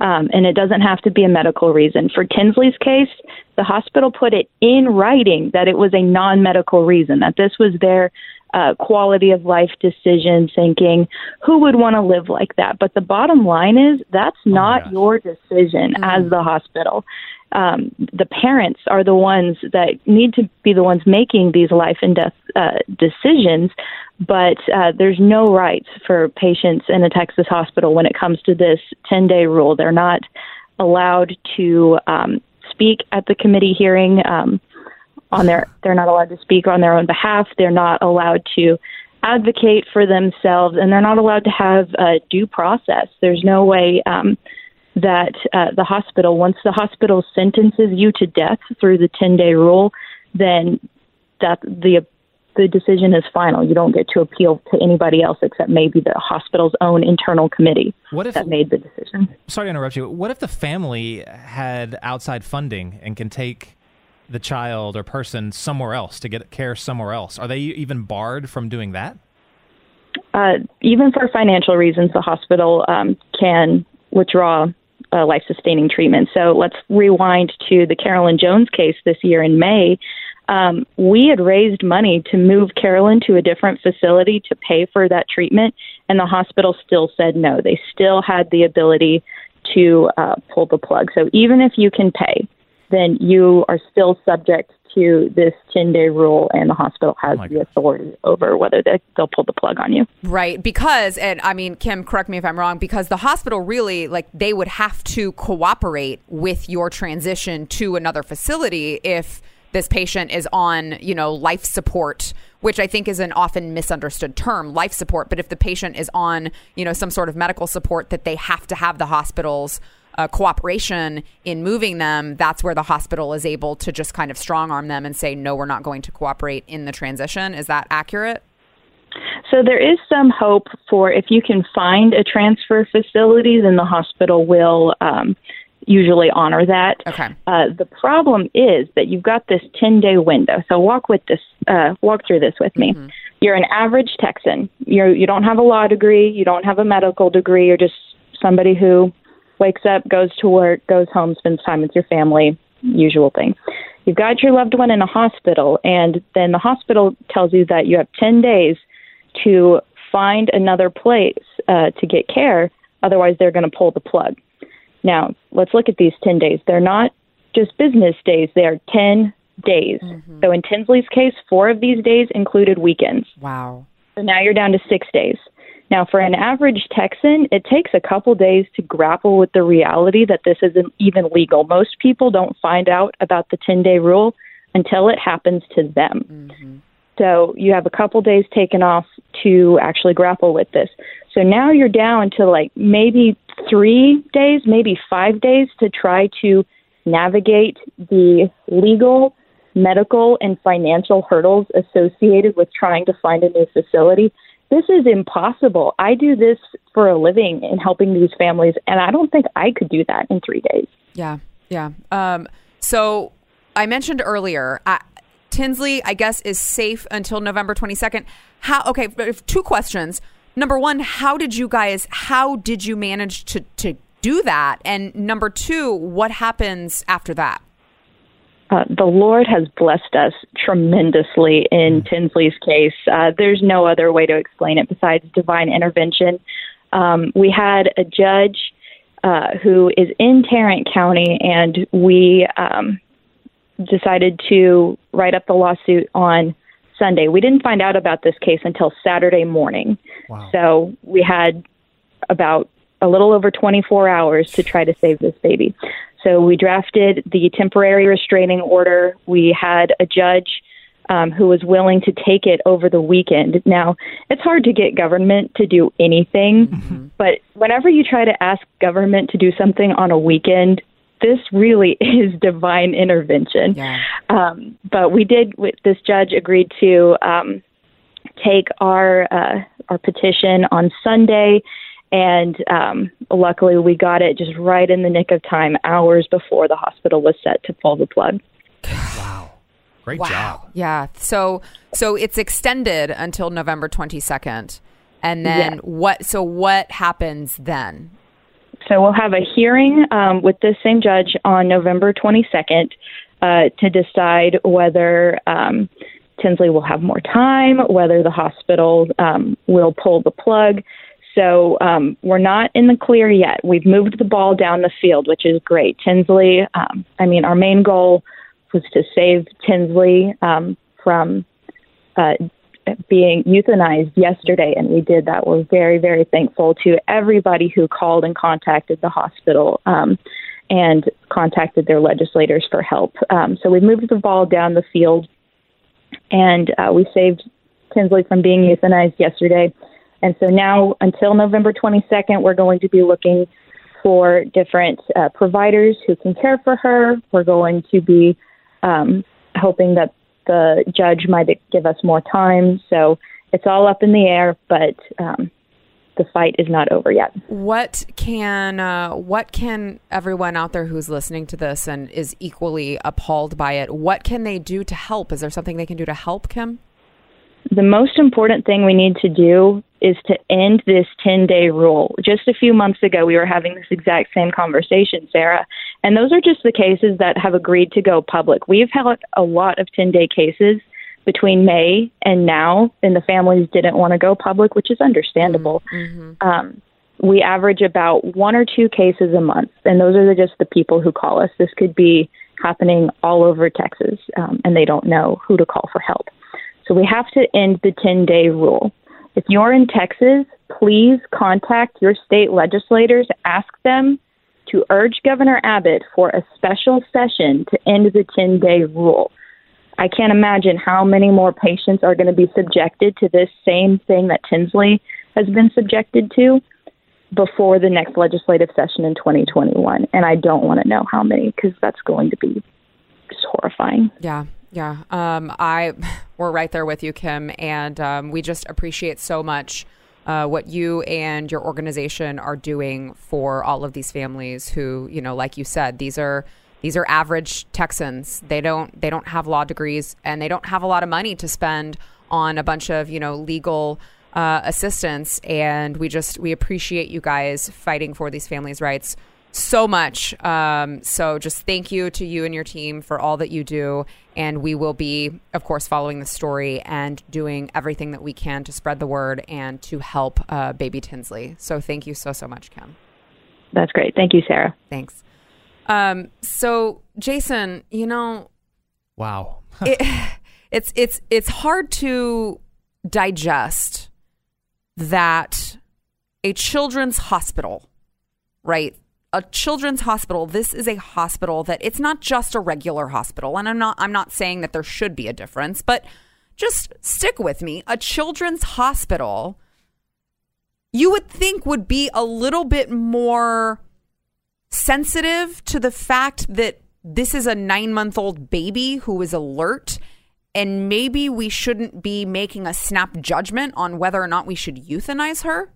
Um, and it doesn't have to be a medical reason. For Tinsley's case, the hospital put it in writing that it was a non medical reason, that this was their uh, quality of life decision, thinking who would want to live like that. But the bottom line is that's not gosh. your decision as the hospital um, the parents are the ones that need to be the ones making these life and death uh, decisions. But uh, there's no rights for patients in a Texas hospital when it comes to this 10 day rule. They're not allowed to um, speak at the committee hearing. Um, on their, they're not allowed to speak on their own behalf. They're not allowed to advocate for themselves, and they're not allowed to have uh, due process. There's no way um, that uh, the hospital, once the hospital sentences you to death through the 10 day rule, then that the the decision is final. You don't get to appeal to anybody else except maybe the hospital's own internal committee What if that made the decision. sorry to interrupt you. What if the family had outside funding and can take the child or person somewhere else to get care somewhere else? Are they even barred from doing that? Uh, even for financial reasons, the hospital um, can withdraw uh, life sustaining treatment. So let's rewind to the Carolyn Jones case this year in May. Um, we had raised money to move Carolyn to a different facility to pay for that treatment, and the hospital still said no. They still had the ability to uh, pull the plug. So even if you can pay, then you are still subject to this 10 day rule, and the hospital has oh my the authority over whether they, they'll pull the plug on you. Right. Because, and I mean, Kim, correct me if I'm wrong, because the hospital really, like, they would have to cooperate with your transition to another facility if this patient is on, you know, life support, which I think is an often misunderstood term, life support. But if the patient is on, you know, some sort of medical support that they have to have the hospital's uh, cooperation in moving them, that's where the hospital is able to just kind of strong arm them and say, no, we're not going to cooperate in the transition. Is that accurate? So there is some hope for if you can find a transfer facility, then the hospital will um, usually honor that. Okay. Uh, the problem is that you've got this 10 day window. So walk with this, uh, walk through this with me. You're an average Texan. You're, you don't have a law degree. You don't have a medical degree. You're just somebody who wakes up, goes to work, goes home, spends time with your family, usual thing. You've got your loved one in a hospital, and then the hospital tells you that you have 10 days to find another place uh, to get care. Otherwise, they're going to pull the plug. Now, let's look at these 10 days. They're not just business days, they are 10 days. So, in Tinsley's case, four of these days included weekends. Wow. So now you're down to six days. Now, for an average Texan, it takes a couple days to grapple with the reality that this isn't even legal. Most people don't find out about the 10 day rule until it happens to them. Mm-hmm. So you have a couple days taken off to actually grapple with this. So now you're down to like maybe three days, maybe five days to try to navigate the legal, medical, and financial hurdles associated with trying to find a new facility. This is impossible. I do this for a living in helping these families, and I don't think I could do that in three days. Yeah, yeah. Um, so I mentioned earlier, uh, Tinsley, I guess, is safe until November twenty second. How? Okay, two questions. Number one, how did you guys? How did you manage to to do that? And number two, what happens after that? Uh, the Lord has blessed us tremendously in Tinsley's case. Uh, there's no other way to explain it besides divine intervention. Um, we had a judge uh, who is in Tarrant County, and we um, decided to write up the lawsuit on Sunday. We didn't find out about this case until Saturday morning. So we had about a little over 24 hours to try to save this baby. So we drafted the temporary restraining order. We had a judge um, who was willing to take it over the weekend. Now, it's hard to get government to do anything, but whenever you try to ask government to do something on a weekend, this really [LAUGHS] is divine intervention. Yeah. Um, but we did. This judge agreed to um, take our uh, our petition on Sunday, and um, luckily we got it just right in the nick of time, hours before the hospital was set to pull the plug. Wow. Great wow. job. Yeah. So so it's extended until November twenty second, and then Yeah. what? So what happens then? So we'll have a hearing um, with this same judge on November 22nd uh, to decide whether um, Tinsley will have more time, whether the hospital um, will pull the plug. So um, we're not in the clear yet. We've moved the ball down the field, which is great. Tinsley, um, I mean, our main goal was to save Tinsley um, from uh, being euthanized yesterday, and we did that. We're very, very thankful to everybody who called and contacted the hospital um, and contacted their legislators for help. Um, so we moved the ball down the field, and uh, we saved Tinsley from being euthanized yesterday. And so now, until November 22nd, we're going to be looking for different uh, providers who can care for her. We're going to be um, hoping that the judge might give us more time. So it's all up in the air, but um, the fight is not over yet. What can uh, what can everyone out there who's listening to this and is equally appalled by it? What can they do to help? Is there something they can do to help, Kim? The most important thing we need to do is to end this 10 day rule. Just a few months ago, we were having this exact same conversation, Sara. And those are just the cases that have agreed to go public. We've had a lot of 10 day cases, between May and now, and the families didn't want to go public, which is understandable. Um, we average about one or two cases a month, and those are the, just the people who call us. This could be happening all over Texas, um, and they don't know who to call for help. So we have to end the 10 day rule. If you're in Texas, please contact your state legislators, ask them to urge Governor Abbott for a special session to end the 10 day rule. I can't imagine how many more patients are going to be subjected to this same thing that Tinsley has been subjected to before the next legislative session in 2021. And I don't want to know how many because that's going to be just horrifying. Yeah, yeah. Um, I [LAUGHS] we're right there with you, Kim, and um, we just appreciate so much uh, what you and your organization are doing for all of these families who, you know, like you said, these are these are average Texans. They don't they don't have law degrees and they don't have a lot of money to spend on a bunch of you know legal uh, assistance. And we just we appreciate you guys fighting for these families' rights so much. Um, so just thank you to you and your team for all that you do. And we will be, of course, following the story and doing everything that we can to spread the word and to help uh, baby Tinsley. So thank you so, so much, Kim. That's great. Thank you, Sara. Thanks. Um, so Jason, you know, Wow. [LAUGHS] it, it's it's it's hard to digest that a children's hospital, right? A children's hospital. This is a hospital that it's not just a regular hospital, and I'm not I'm not saying that there should be a difference, but just stick with me. A children's hospital, you would think would be a little bit more sensitive to the fact that this is a nine month old baby who is alert. And maybe we shouldn't be making a snap judgment on whether or not we should euthanize her.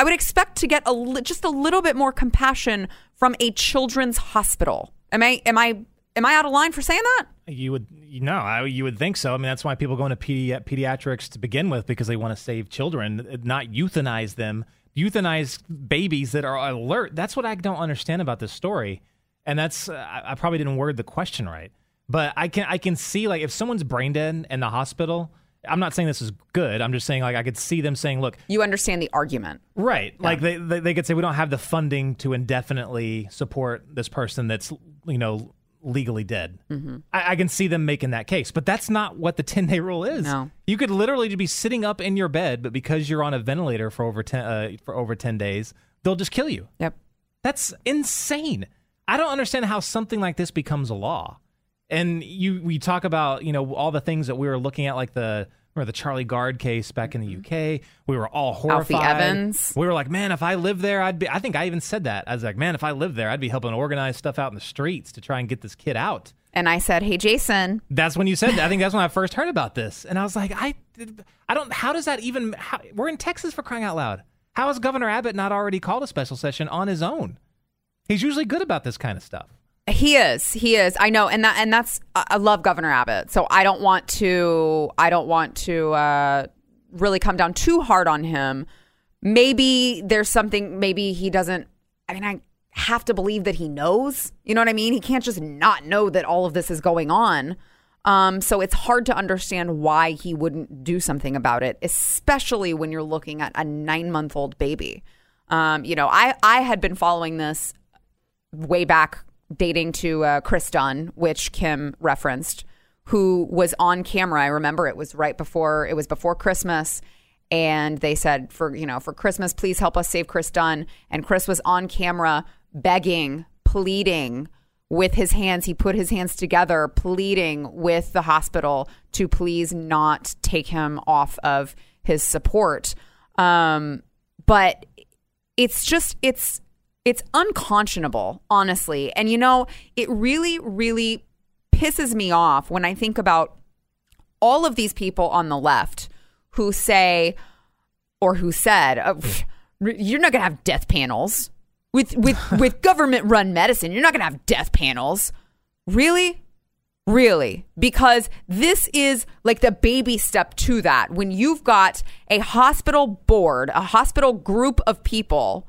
I would expect to get a just a little bit more compassion from a children's hospital. Am I am I am I out of line for saying that? You would you I, you would think so. I mean that's why people go into pedi- pediatrics to begin with because they want to save children, not euthanize them. Euthanize babies that are alert. That's what I don't understand about this story, and that's uh, I probably didn't word the question right. But I can I can see like if someone's brain dead in the hospital. I'm not saying this is good. I'm just saying like I could see them saying, "Look, You understand the argument. Right. Like they, they they could say we don't have the funding to indefinitely support this person that's you know legally dead. Mm-hmm. I, I can see them making that case, but that's not what the [LAUGHS] 10 day rule is. No. You could literally be sitting up in your bed, but because you're on a ventilator for over 10 uh, for over 10 days, they'll just kill you. Yep. That's insane. I don't understand how something like this becomes a law. And you we talk about, you know, all the things that we were looking at like the or the Charlie Gard case back in the UK. We were all horrified. Mm-hmm. Alfie Evans. We were like, man, if I lived there, I'd be. I think I even said that. I was like, man, if I lived there, I'd be helping organize stuff out in the streets to try and get this kid out. And I said, "Hey, Jason, That's when you said. that. I think that's when I first heard about this, and I was like, I, I don't. How does that even? How, we're in Texas for crying out loud. How has Governor Abbott not already called a special session on his own? He's usually good about this kind of stuff. He is. He is. I know, and that and that's. I love Governor Abbott, so I don't want to. I don't want to uh, really come down too hard on him. Maybe there's something. Maybe he doesn't. I mean, I have to believe that he knows. You know what I mean? He can't just not know that all of this is going on. Um, so it's hard to understand why he wouldn't do something about it, especially when you're looking at a nine month old baby. Um, you know, I I had been following this way back dating to uh, Chris Dunn, which Kim referenced, who was on camera. I remember it was right before it was before Christmas, and they said for you know for Christmas, please help us save Chris Dunn. And Chris was on camera begging, pleading with his hands. He put his hands together, pleading with the hospital to please not take him off of his support. Um, but it's just it's it's unconscionable honestly and you know it really really pisses me off when i think about all of these people on the left who say or who said oh, pff, you're not going to have death panels with with [LAUGHS] with government run medicine you're not going to have death panels really Really? Because this is like the baby step to that. When you've got a hospital board, a hospital group of people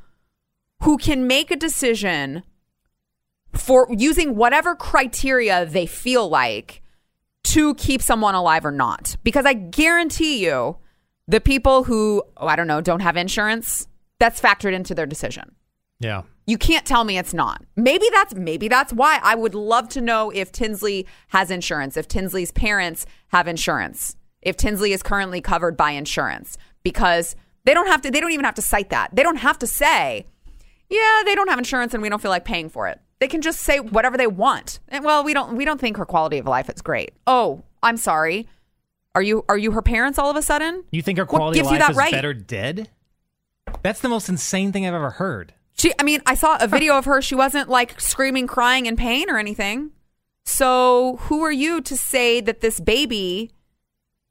who can make a decision for using whatever criteria they feel like to keep someone alive or not. Because I guarantee you, the people who, oh, I don't know, don't have insurance, that's factored into their decision. Yeah. You can't tell me it's not. Maybe that's maybe that's why I would love to know if Tinsley has insurance, if Tinsley's parents have insurance, if Tinsley is currently covered by insurance because they don't have to they don't even have to cite that. They don't have to say, "Yeah, they don't have insurance and we don't feel like paying for it." They can just say whatever they want. And, well, we don't we don't think her quality of life is great. Oh, I'm sorry. Are you are you her parents all of a sudden? You think her quality of life that is right? better dead? That's the most insane thing I've ever heard. She, I mean, I saw a video of her. She wasn't like screaming, crying in pain or anything. So, who are you to say that this baby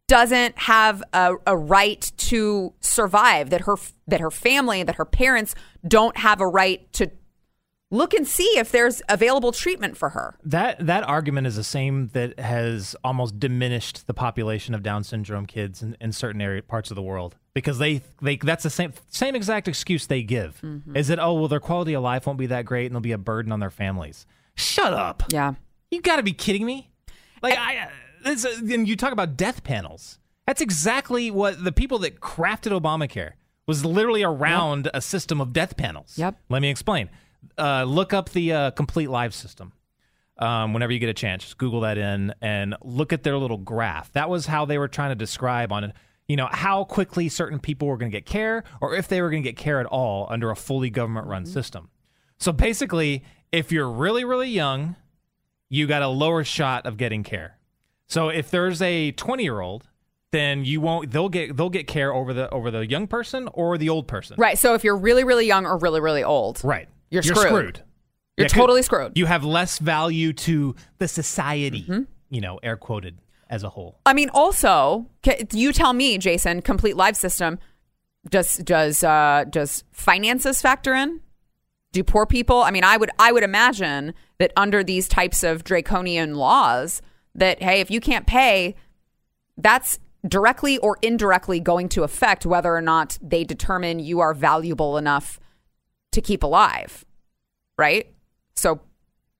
doesn't have a, a right to survive? That her that her family, that her parents don't have a right to look and see if there's available treatment for her. That that argument is the same that has almost diminished the population of Down syndrome kids in, in certain area parts of the world because they they that's the same same exact excuse they give is that oh well their quality of life won't be that great and they'll be a burden on their families. Shut up! Yeah. You got to be kidding me! Like I, this, uh, and you talk about death panels. That's exactly what the people that crafted Obamacare was literally around a system of death panels. Yep. Let me explain. Uh, look up the uh, complete live system. Um, whenever you get a chance, just Google that in and look at their little graph. That was how they were trying to describe on, it you know, how quickly certain people were going to get care, or if they were going to get care at all under a fully government-run system. So basically, if you're really, really young, you got a lower shot of getting care. So if there's a 20 year old, then you won't. They'll get they'll get care over the over the young person or the old person. Right. So if you're really, really young or really, really old, Right. You're screwed. screwed. You're Yeah, totally screwed. You have less value to the society. Mm-hmm. You know, air quoted as a whole. I mean, also, you tell me, Jason. Complete live system. Does does uh, does finances factor in? Do poor people? I mean, I would I would imagine that under these types of draconian laws, that hey, if you can't pay, that's directly or indirectly going to affect whether or not they determine you are valuable enough to keep alive, right? So,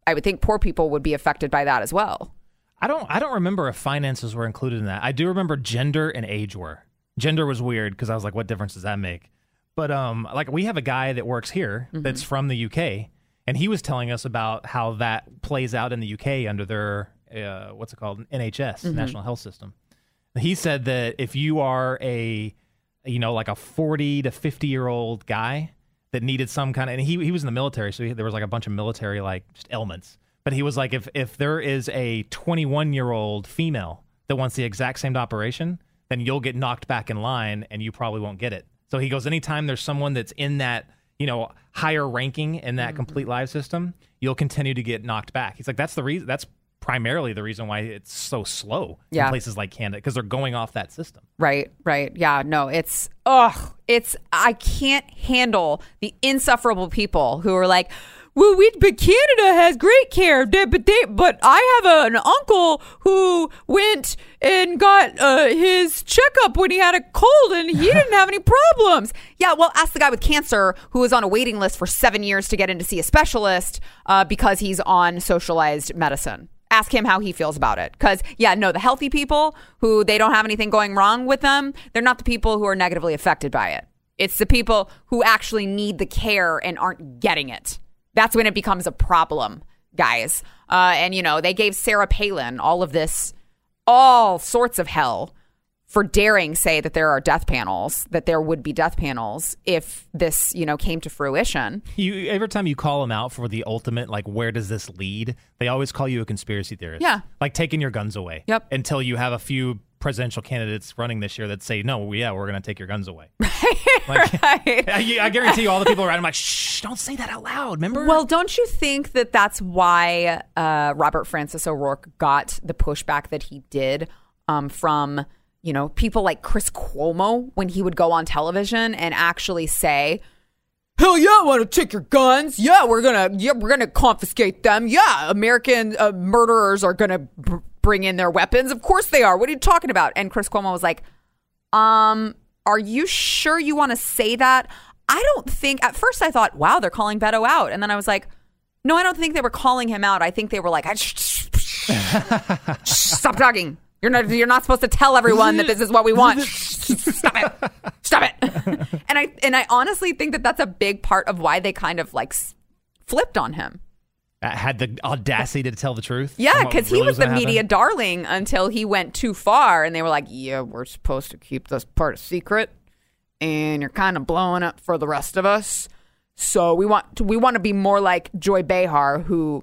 I would think poor people would be affected by that as well. I don't I don't remember if finances were included in that. I do remember gender and age were. Gender was weird because I was like, what difference does that make? But um, like we have a guy that works here that's from the UK, and he was telling us about how that plays out in the UK under their uh, what's it called NHS National Health System. He said that if you are a you know like a 40 to 50 year old guy that needed some kind of and he he was in the military so he, there was like a bunch of military like just ailments. But he was like if if there is a 21 year old female that wants the exact same operation then you'll get knocked back in line and you probably won't get it. So he goes anytime there's someone that's in that you know higher ranking in that mm-hmm. complete live system you'll continue to get knocked back. He's like that's the reason that's primarily the reason why it's so slow Yeah. in places like Canada because they're going off that system Right, right. Yeah, no, it's ugh, it's I can't handle the insufferable people who are like, "Well, we but Canada has great care, but they but I have an uncle who went and got uh, his checkup when he had a cold and he didn't have any problems." [LAUGHS] Yeah, well, ask the guy with cancer who was on a waiting list for 7 years to get in to see a specialist uh, because he's on socialized medicine ask him how he feels about it. Because, yeah, no, the healthy people who they don't have anything going wrong with them, they're not the people who are negatively affected by it. It's the people who actually need the care and aren't getting it. That's when it becomes a problem, guys. Uh, and, you know, they gave Sarah Palin all of this, all sorts of hell for daring say that there are death panels, that there would be death panels if this, you know, came to fruition. You every time you call them out for the ultimate, like where does this lead? They always call you a conspiracy theorist. Yeah. like taking your guns away. Yep. Until you have a few presidential candidates running this year that say, "No, yeah, we're going to take your guns away." [LAUGHS] Like, Right. [LAUGHS] I, I guarantee you, all the people around, I'm like, "Shh, don't say that out loud." Remember? Well, don't you think that that's why uh, Robert Francis O'Rourke got the pushback that he did um, from, you know, people like Chris Cuomo when he would go on television and actually say, Hell yeah, I want to take your guns. Yeah, we're gonna, yeah, we're gonna confiscate them. Yeah, American uh, murderers are gonna br- bring in their weapons. Of course they are. What are you talking about? And Chris Cuomo was like, um, are you sure you want to say that? I don't think. At first, I thought, wow, they're calling Beto out, and then I was like, no, I don't think they were calling him out. I think they were like, stop talking. You're not. You're not supposed to tell everyone that this is what we want. [LAUGHS] Stop it. Stop it. and I and I honestly think that that's a big part of why they kind of like flipped on him. Uh, had the audacity to tell the truth. Yeah, on what because he really was the gonna happen? media darling until he went too far, and they were like, "Yeah, we're supposed to keep this part a secret, and you're kind of blowing up for the rest of us. So we want to, we want to be more like Joy Behar, who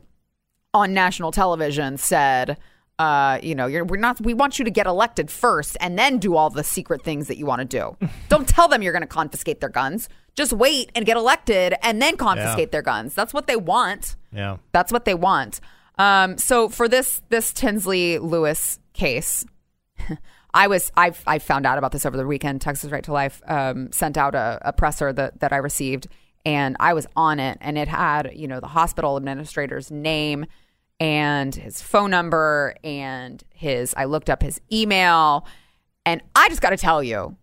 on national television said." Uh, you know, you're, we're not. We want you to get elected first, and then do all the secret things that you want to do. [LAUGHS] Don't tell them you're going to confiscate their guns. Just wait and get elected, and then confiscate their guns. That's what they want. Yeah. That's what they want. Um, so for this this Tinsley Lewis case, [LAUGHS] I was I I found out about this over the weekend. Texas Right to Life um, sent out a, a presser that that I received, and I was on it, and it had you know the hospital administrator's name and his phone number and his. I looked up his email, and I just got to tell you,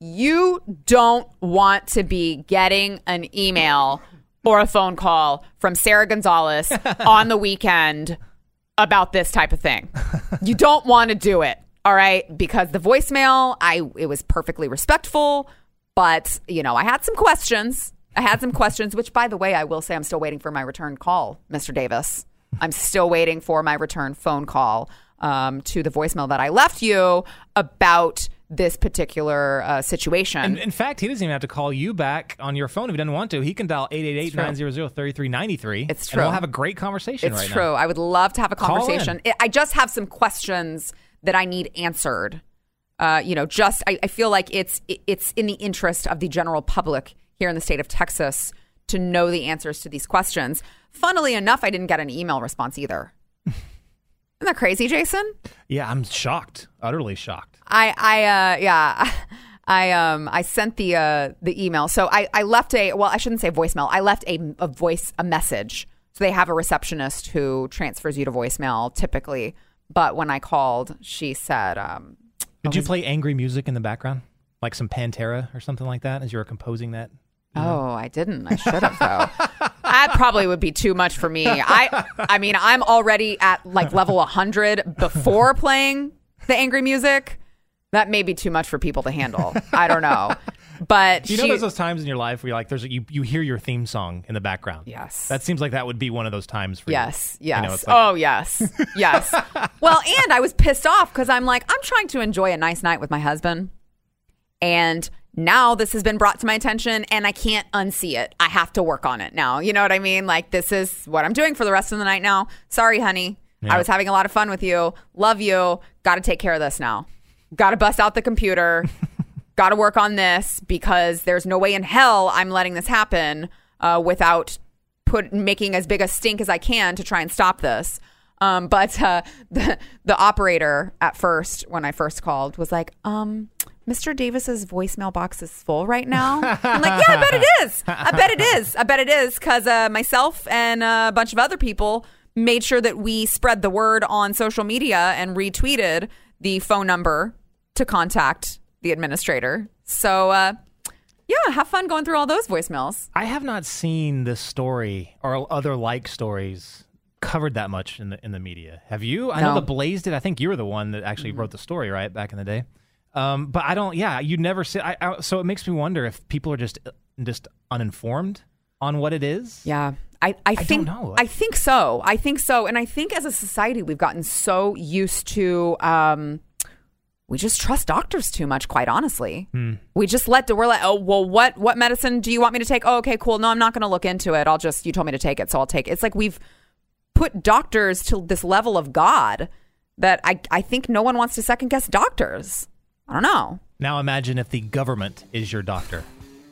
you don't want to be getting an email or a phone call from Sara Gonzales [LAUGHS] on the weekend about this type of thing. You don't want to do it, all right? Because the voicemail, I it was perfectly respectful, but you know, I had some questions. I had some questions, which by the way, I will say I'm still waiting for my return call, Mr. Davis. I'm still waiting for my return phone call um, to the voicemail that I left you about this particular uh, situation. And in fact, he doesn't even have to call you back on your phone if he doesn't want to. He can dial 888-900-3393. It's And true. we'll have a great conversation It's right true. now. I would love to have a conversation. I- I just have some questions that I need answered. Uh, you know, just I, I feel like it's it's in the interest of the general public here in the state of Texas to know the answers to these questions. Funnily enough, I didn't get an email response either. [LAUGHS] Isn't that crazy, Jason? Yeah, I'm shocked. Utterly shocked. I I uh yeah. [LAUGHS] I um I sent the uh the email. So I I left a well, I shouldn't say voicemail. I left a a voice a message. So they have a receptionist who transfers you to voicemail typically. But when I called, she said um Did you play angry music in the background? Like some Pantera or something like that as you were composing that? Oh, I didn't. I should have though. that probably would be too much for me. I I mean, I'm already at like level 100 before playing the angry music. That may be too much for people to handle. I don't know. But You she, know there's those times in your life where you're like there's a, you you hear your theme song in the background. Yes. That seems like that would be one of those times for Yes, you. yes. You know, like, oh, yes, yes. well, and I was pissed off because I'm like, I'm trying to enjoy a nice night with my husband, and now this has been brought to my attention, and I can't unsee it. I have to work on it now. You know what I mean? Like this is what I'm doing for the rest of the night now. Sorry, honey. Yeah. I was having a lot of fun with you. Love you. Got to take care of this now. Got to bust out the computer. [LAUGHS] Got to work on this because there's no way in hell I'm letting this happen uh, without put making as big a stink as I can to try and stop this. Um, but uh, [LAUGHS] the the operator at first, when I first called, was like, um, "Mr. Davis's voicemail box is full right now." I'm like, "Yeah, I bet it is. I bet it is. I bet it is." Because uh, myself and a bunch of other people made sure that we spread the word on social media and retweeted the phone number to contact the administrator. So, uh, yeah, have fun going through all those voicemails. I have not seen this story or other like stories covered that much in the in the media. Have you? I know the Blaze did. I think you were the one that actually wrote the story, right, back in the day. Um, but I don't. Yeah, you never see. I, I, so it makes me wonder if people are just just uninformed on what it is. Yeah. I, I think know. I think so. I think so. And I think as a society we've gotten so used to um we just trust doctors too much, quite honestly. We just let the we're like, oh well what what medicine do you want me to take? Oh, okay, cool. No, I'm not gonna look into it. I'll just you told me to take it, so I'll take it. It's like we've put doctors to this level of God that I, I think no one wants to second guess doctors. I don't know. Now imagine if the government is your doctor.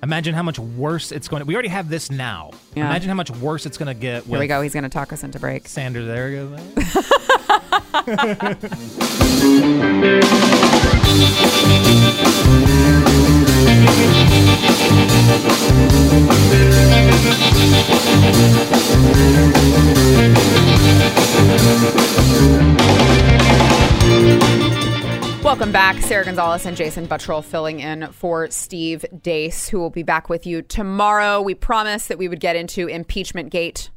Imagine how much worse it's going to. We already have this now. Yeah. Imagine how much worse it's going to get. Here we go. He's gonna talk us into break. Sanders, there you go. [LAUGHS] [LAUGHS] Welcome back. Sara Gonzales and Jason Buttrill filling in for Steve Deace, who will be back with you tomorrow. We promised that we would get into impeachment gate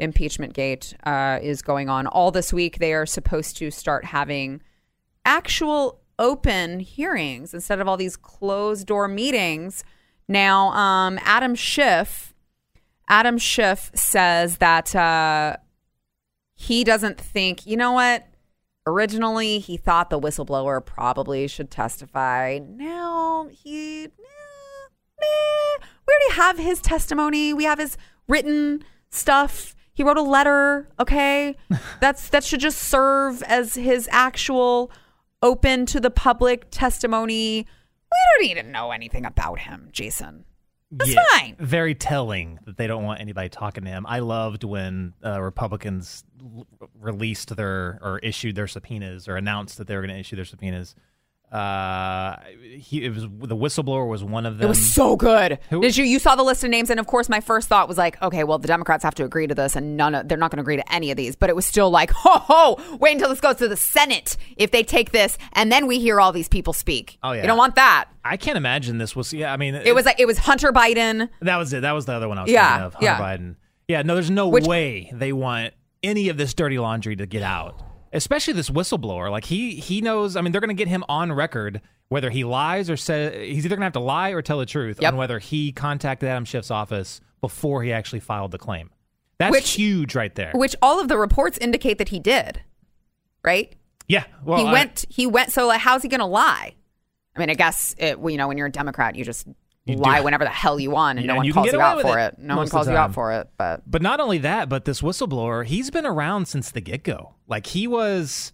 impeachment gate uh, is going on. All this week, they are supposed to start having actual open hearings instead of all these closed door meetings. Now, um, Adam Schiff, Adam Schiff says that uh, he doesn't think, you know what? Originally, he thought the whistleblower probably should testify. Now he, eh, meh. we already have his testimony. We have his written stuff. He wrote a letter. Okay, [LAUGHS] that's that should just serve as his actual open to the public testimony. We don't need to know anything about him, Jason. That's Yeah, fine. Very telling that they don't want anybody talking to him. I loved when uh, Republicans l- released their or issued their subpoenas or announced that they were going to issue their subpoenas. Uh, he it was the whistleblower was one of them. It was so good. Who- Did you you saw the list of names and of course my first thought was like, okay, well the Democrats have to agree to this and none of they're not going to agree to any of these, but it was still like, ho ho, wait until this goes to the Senate if they take this and then we hear all these people speak. Oh, yeah. You don't want that. I can't imagine this was. Yeah, I mean, It was like it was Hunter Biden. that was it. That was the other one I was Yeah, thinking of. Hunter yeah. Biden. Yeah, no, there's no Which- way they want any of this dirty laundry to get out. Especially this whistleblower. Like he he knows. I mean, they're going to get him on record whether he lies or says he's either going to have to lie or tell the truth Yep. on whether he contacted Adam Schiff's office before he actually filed the claim. That's Which- huge right there. Which all of the reports indicate that he did. Right? yeah. Well, he I- went he went so like how's he going to lie? I mean, I guess it, you know when you're a Democrat, you just You do- whenever the hell you want and Yeah, no one calls you out for it it. No one calls you out for it, but But not only that, but this whistleblower, he's been around since the get go. Like he was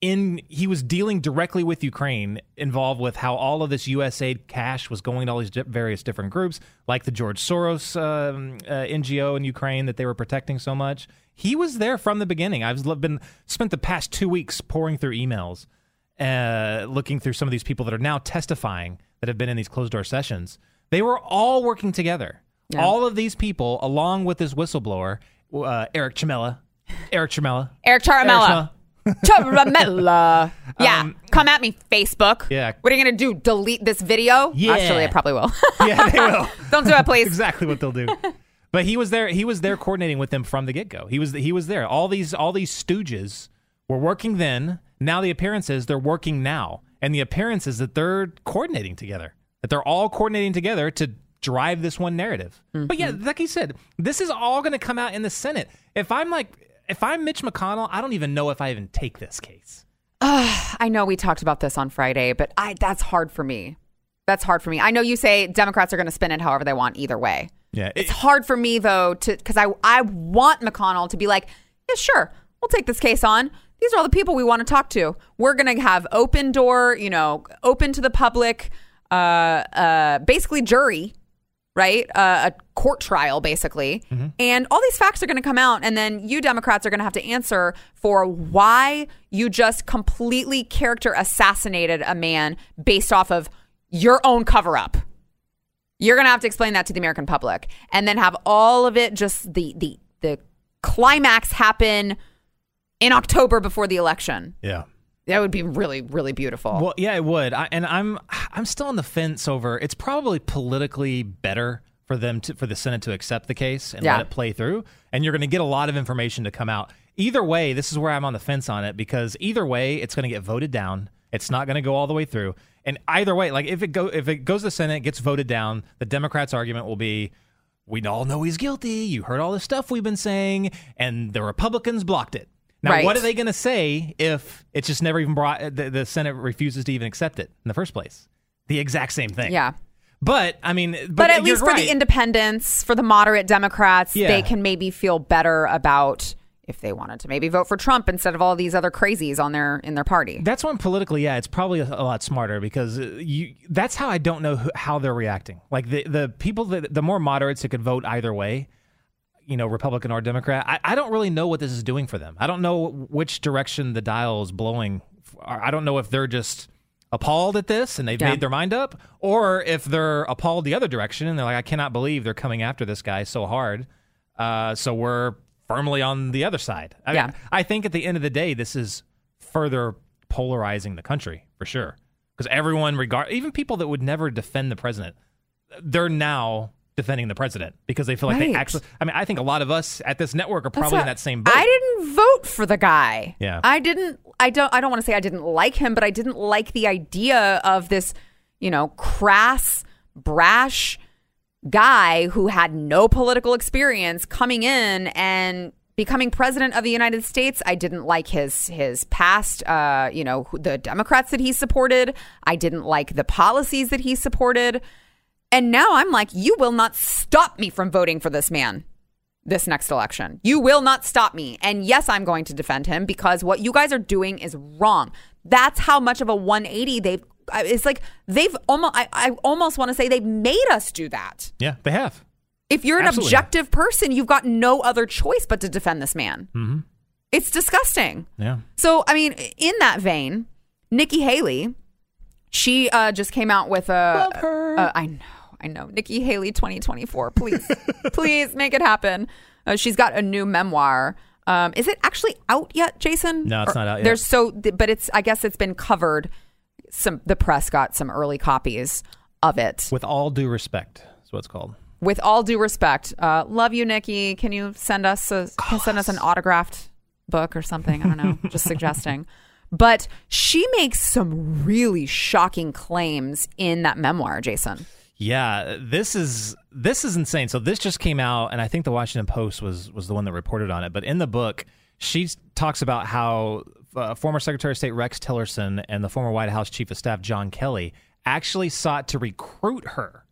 in, he was dealing directly with Ukraine, involved with how all of this USAID cash was going to all these various different groups, like the George Soros um, uh, NGO in Ukraine that they were protecting so much. He was there from the beginning. I've been spent the past two weeks pouring through emails, uh, looking through some of these people that are now testifying that have been in these closed door sessions. They were all working together. All of these people, along with this whistleblower, uh, Eric Chamella, Eric Chamella, Eric Ciaramella. Ciaramella. [LAUGHS] Yeah. Um, Come at me, Facebook. Yeah. What are you going to do? Delete this video? Yeah. Actually, I probably will. [LAUGHS] yeah, they will. [LAUGHS] Don't do that, please. exactly what they'll do. But he was there. He was there coordinating with them from the get go. He was he was there. All these all these stooges were working then. Now the appearance is they're working now, and the appearance is that they're coordinating together. That they're all coordinating together to drive this one narrative. But yeah, mm-hmm. like he said, this is all going to come out in the Senate. If I'm like, if I'm Mitch McConnell, I don't even know if I even take this case. [SIGHS] I know we talked about this on Friday, but I that's hard for me. That's hard for me. I know you say Democrats are going to spin it however they want either way. Yeah, It's hard for me though to because I I want McConnell to be like, yeah, sure, we'll take this case on. These are all the people we want to talk to. We're gonna have open door, you know, open to the public, uh, uh, basically jury, right? Uh, a court trial, basically. And all these facts are going to come out, and then you Democrats are going to have to answer for why you just completely character assassinated a man based off of your own cover up. You're going to have to explain that to the American public, and then have all of it just the the the climax happen in October before the election. yeah. That would be really really beautiful. Well, yeah, it would. I, and I'm I'm still on the fence over. It's probably politically better for them to for the Senate to accept the case and Yeah. let it play through, and you're going to get a lot of information to come out. Either way, this is where I'm on the fence on it because either way, it's going to get voted down. It's not going to go all the way through. And either way, like if it go if it goes to the Senate, gets voted down, the Democrats' argument will be. We all know he's guilty. You heard all the stuff we've been saying, and the Republicans blocked it. Now, Right. what are they going to say if it's just never even brought? The, the Senate refuses to even accept it in the first place. The exact same thing. yeah. But I mean, but, But at least for right. the independents, for the moderate Democrats, Yeah. they can maybe feel better about if they wanted to maybe vote for Trump instead of all these other crazies on their in their party. That's one politically, yeah, it's probably a, a lot smarter because uh, you. That's how I don't know who, how they're reacting. Like the the people that the more moderates that could vote either way, you know, Republican or Democrat. I, I don't really know what this is doing for them. I don't know which direction the dial is blowing. I don't know if they're just appalled at this and they've Yeah. made their mind up, or if they're appalled the other direction and they're like, I cannot believe they're coming after this guy so hard. Uh, so we're firmly on the other side. I, Yeah. I think at the end of the day, this is further polarizing the country for sure. Because everyone, regard even people that would never defend the president, they're now defending the president because they feel like they actually. I mean, I think a lot of us at this network are probably in that same boat. I didn't vote for the guy. Yeah. I didn't I don't I don't want to say I didn't like him, but I didn't like the idea of this, you know, crass, brash guy who had no political experience coming in and becoming president of the United States. I didn't like his his past uh, you know, the Democrats that he supported. I didn't like the policies that he supported. And now I'm like, you will not stop me from voting for this man this next election. You will not stop me. And yes, I'm going to defend him because what you guys are doing is wrong. That's how much of a 180 they've. It's like they've almost. I, I almost want to say they've made us do that. yeah, they have. If you're an Absolutely. objective person, you've got no other choice but to defend this man. Mm-hmm. It's disgusting. Yeah. So, I mean, in that vein, Nikki Haley, she uh, just came out with a. Love her. uh, know, I know. Nikki Haley 2024. Please, [LAUGHS] please make it happen. Uh, she's got a new memoir. Um, is it actually out yet, Jason? No, it's not out yet. There's so, but it's. I guess it's been covered. Some the press got some early copies of it. With all due respect, is what it's called. With all due respect, uh, love you, Nikki. Can you send us a send us an autographed book or something? I don't know, [LAUGHS] just suggesting. But she makes some really shocking claims in that memoir, Jason. Yeah, this is this is insane. So this just came out, and I think the Washington Post was was the one that reported on it. But in the book, she talks about how uh, former Secretary of State Rex Tillerson and the former White House Chief of Staff John Kelly actually sought to recruit her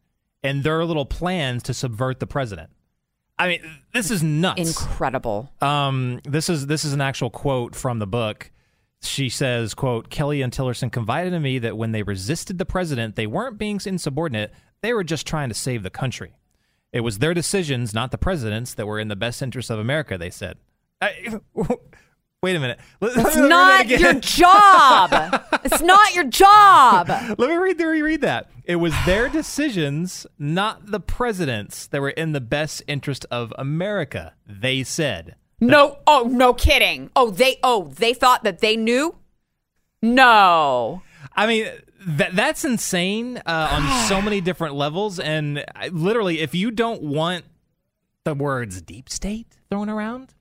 in their little plans to subvert the president. I mean, this is nuts. Incredible. Um, this is this is an actual quote from the book. She says, "quote Kelly and Tillerson confided in me that when they resisted the president, they weren't being insubordinate; they were just trying to save the country. It was their decisions, not the president's, that were in the best interest of America." They said. I, [LAUGHS] wait a minute. Let- It's let me that not your job. it's not your job. [LAUGHS] Let me read reread that. It was their decisions, not the president's, that were in the best interest of America. They said. No. Oh, no kidding. Oh, they. Oh, they thought that they knew. No. I mean, that that's insane uh, on so many [SIGHS] different levels. And I, literally, if you don't want the words deep state thrown around,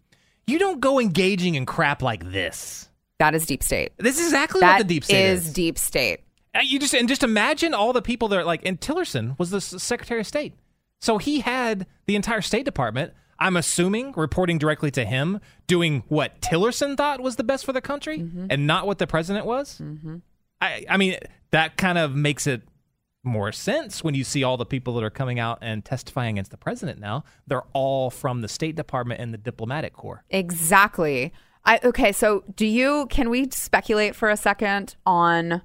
you don't go engaging in crap like this. That is deep state. This is exactly That what the deep state is is. deep state. Uh, You just and just imagine all the people that are like, and Tillerson was the s- Secretary of State, so he had the entire State Department. I'm assuming reporting directly to him, doing what Tillerson thought was the best for the country, Mm-hmm. and not what the president was. I, I mean, that kind of makes it more sense when you see all the people that are coming out and testifying against the president now. They're all from the State Department and the diplomatic corps. Exactly. I okay, so do you can we speculate for a second on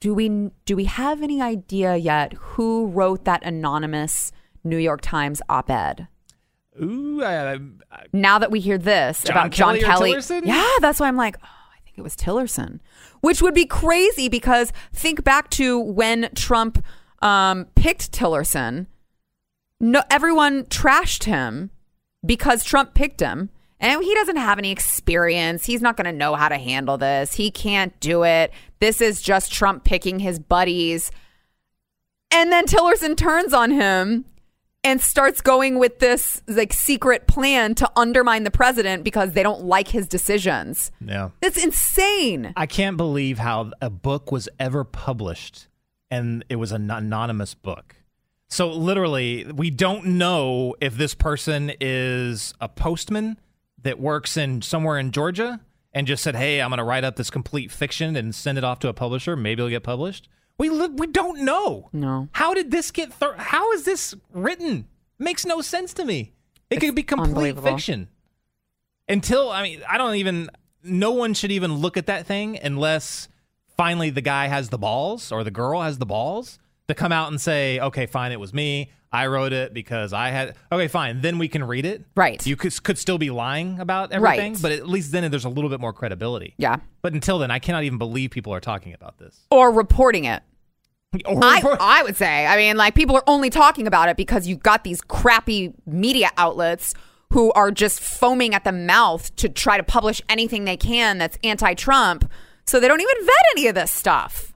do we do we have any idea yet who wrote that anonymous New York Times op-ed? Ooh, I, I, Now that we hear this John about John Kelly or Kelly, Tillerson? yeah, that's why I'm like, oh, I think it was Tillerson, which would be crazy because think back to when Trump um, picked Tillerson. No, everyone trashed him because Trump picked him. And he doesn't have any experience. He's not going to know how to handle this. He can't do it. This is just Trump picking his buddies. And then Tillerson turns on him and starts going with this like secret plan to undermine the president because they don't like his decisions. yeah. That's insane. I can't believe how a book was ever published and it was an anonymous book. So literally, we don't know if this person is a postman that works in somewhere in Georgia and just said, "Hey, I'm going to write up this complete fiction and send it off to a publisher. Maybe it'll get published." We li- we don't know. No. How did this get? Th- how is this written? Makes no sense to me. It could be complete fiction until I mean, I don't even. No one should even look at that thing unless finally the guy has the balls or the girl has the balls to come out and say, "Okay, fine, it was me. I wrote it because I had." Okay, fine. Then we can read it. Right. You could could still be lying about everything, Right. but at least then there's a little bit more credibility. Yeah. But until then, I cannot even believe people are talking about this. Or reporting it. Or- I, I would say. I mean, like people are only talking about it because you've got these crappy media outlets who are just foaming at the mouth to try to publish anything they can that's anti-Trump. So they don't even vet any of this stuff.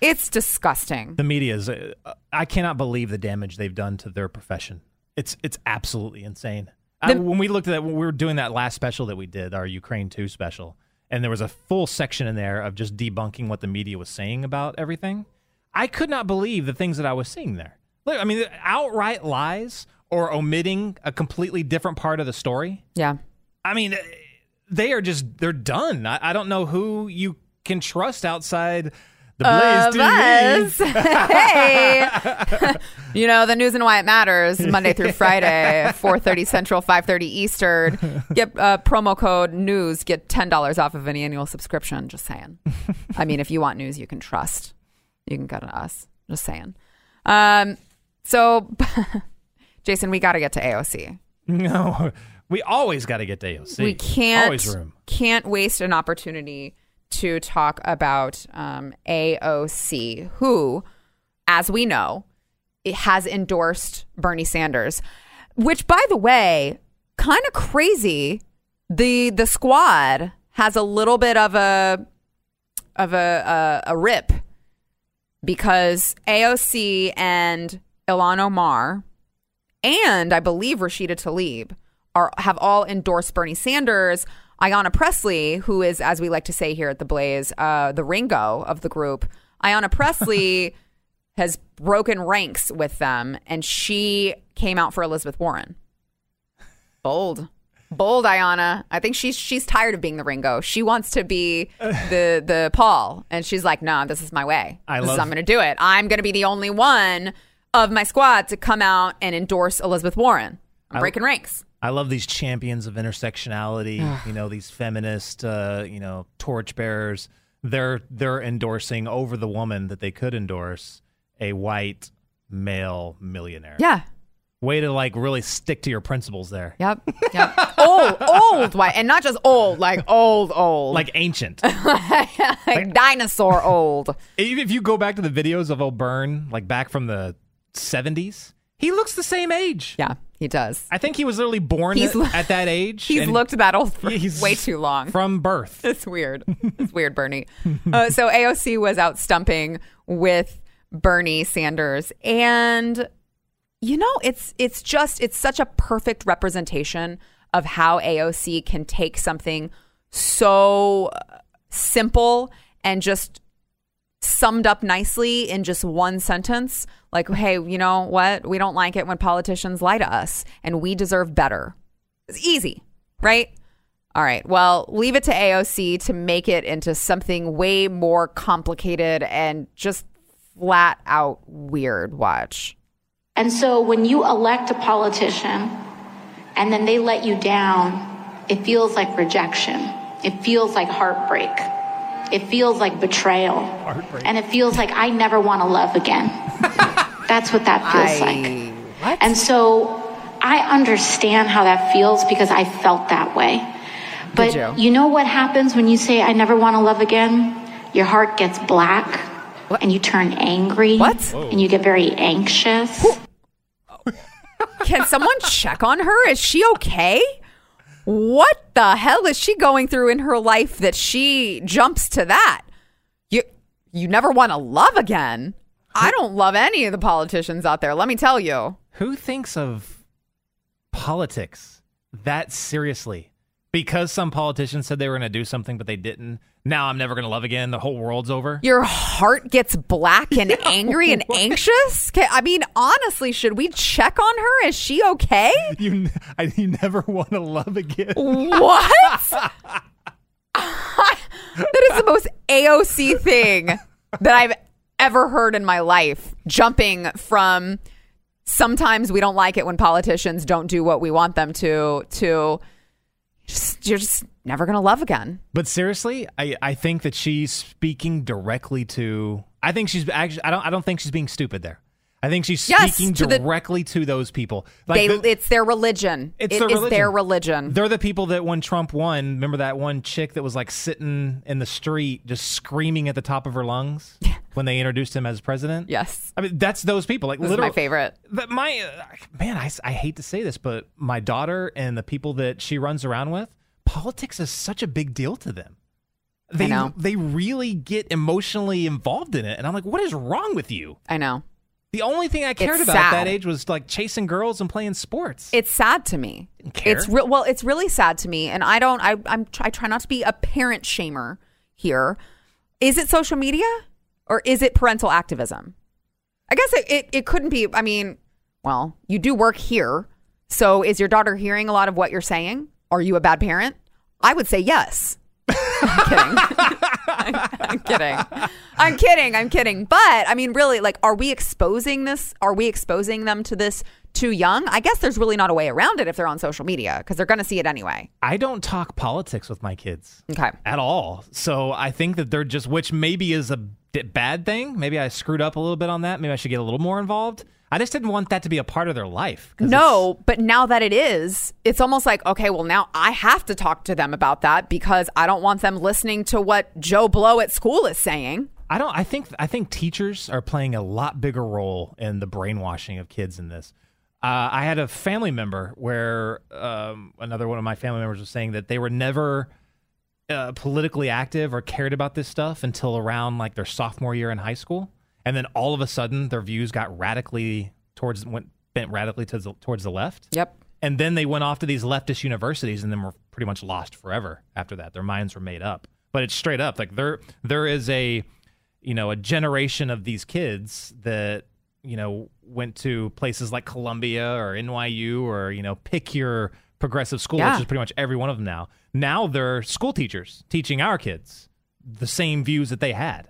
It's disgusting. the media is uh, I cannot believe the damage they've done to their profession. It's it's absolutely insane. I, when we looked at that, when we were doing that last special that we did, our Ukraine two special, and there was a full section in there of just debunking what the media was saying about everything. I could not believe the things that I was seeing there. Look, I mean, outright lies or omitting a completely different part of the story. Yeah. I mean, they are just they're done. I, I don't know who you can trust outside the Blaze TV. us. hey. [LAUGHS] you know, the news and why it matters, Monday through Friday, [LAUGHS] 4.30 Central, 5.30 Eastern. Get uh, promo code news, get $10 off of an annual subscription. Just saying. I mean, if you want news you can trust, you can go to us. Just saying. Um, so, [LAUGHS] Jason, we got to get to AOC. No, we always got to get to AOC. we can't always room. can't waste an opportunity to talk about um, AOC, who, as we know, has endorsed Bernie Sanders. Which, by the way, kind of crazy. The the squad has a little bit of a of a a, a rip because AOC and Ilhan Omar and I believe Rashida Tlaib are have all endorsed Bernie Sanders. Ayanna Presley, who is, as we like to say here at the Blaze, uh, the Ringo of the group, Ayanna Presley [LAUGHS] has broken ranks with them, and she came out for Elizabeth Warren. Bold, bold, Ayanna. I think she's she's tired of being the Ringo. She wants to be [LAUGHS] the the Paul, and she's like, "No, this is my way. I This is- love- I'm going to do it. I'm going to be the only one of my squad to come out and endorse Elizabeth Warren. I'm I- breaking ranks. I love these champions of intersectionality. you know, these feminist, uh, you know, torchbearers. They're they're endorsing over the woman that they could endorse a white male millionaire. Yeah. Way to like really stick to your principles there. Yep. Yep. old, old white, and not just old, like old, old, Like ancient. [LAUGHS] like dinosaur old. Even if you go back to the videos of O'Byrne, like back from the 70s, he looks the same age. Yeah, he does. I think he was literally born He's at, at that age. [LAUGHS] He's looked that old for way too long. From birth. [LAUGHS] It's weird. It's weird, Bernie. Uh, so AOC was out stumping with Bernie Sanders, and you know, it's it's just it's such a perfect representation of how AOC can take something so uh, simple and just summed up nicely in just one sentence. Like, hey, you know what? We don't like it when politicians lie to us, and we deserve better. It's easy, right? All right. Well, leave it to AOC to make it into something way more complicated and just flat out weird. Watch. And so when you elect a politician and then they let you down, it feels like rejection. It feels like heartbreak. It feels like betrayal. And it feels like I never want to love again. [LAUGHS] That's what that feels like. What? And so I understand how that feels because I felt that way. But you? you know what happens when you say, I never want to love again? Your heart gets black and you turn angry. What? And you get very anxious. [LAUGHS] Can someone check on her? Is she okay? What the hell is she going through in her life that she jumps to that? You you never want to love again. I don't love any of the politicians out there, let me tell you. Who thinks of politics that seriously? Because some politicians said they were going to do something, but they didn't. Now I'm never going to love again. The whole world's over. Your heart gets black and [LAUGHS] angry and anxious? I mean, honestly, should we check on her? Is she okay? You, I, you never want to love again. What? [LAUGHS] [LAUGHS] that is the most AOC thing that I've ever heard in my life. Jumping from sometimes we don't like it when politicians don't do what we want them to, to just, you're just never to love again. But seriously, I, I think that she's speaking directly to. I think she's actually. I don't. I don't think she's being stupid there. I think she's Yes, speaking to the- directly to those people. Like They, the- it's their religion. It's It their is religion. their religion. They're the people that when Trump won, remember that one chick that was like sitting in the street just screaming at the top of her lungs [LAUGHS] when they introduced him as president? Yes. I mean, that's those people. Like This is literally, my favorite. My uh, man, I, I hate to say this, but my daughter and the people that she runs around with, politics is such a big deal to them. They know. they really get emotionally involved in it, and I'm like, what is wrong with you? I know. The only thing I cared It's about at that age was like chasing girls and playing sports. It's sad to me. It's re- well, it's really sad to me, and I don't. I I'm I try not to be a parent shamer here. Is it social media or is it parental activism? I guess it, it, it couldn't be. I mean, well, you do work here, so is your daughter hearing a lot of what you're saying? Are you a bad parent? I would say yes. I'm kidding. I'm kidding. I'm kidding. I'm kidding. But I mean, really, like, are we exposing this? Are we exposing them to this too young? I guess there's really not a way around it if they're on social media because they're going to see it anyway. I don't talk politics with my kids Okay. at all. So I think that they're just, which maybe is a bad thing. Maybe I screwed up a little bit on that. Maybe I should get a little more involved. I just didn't want that to be a part of their life. No, but now that it is, it's almost like, okay, well, now I have to talk to them about that because I don't want them listening to what Joe Blow at school is saying. I don't. I think. I think teachers are playing a lot bigger role in the brainwashing of kids in this. Uh, I had a family member where um, another one of my family members was saying that they were never uh, politically active or cared about this stuff until around like their sophomore year in high school, and then all of a sudden their views got radically towards went bent radically to the, towards the left. Yep. And then they went off to these leftist universities and then were pretty much lost forever after that. Their minds were made up. But it's straight up like there there is a you know, a generation of these kids that, you know, went to places like Columbia or NYU or, you know, pick your progressive school, Yeah. which is pretty much every one of them now. Now they're school teachers teaching our kids the same views that they had.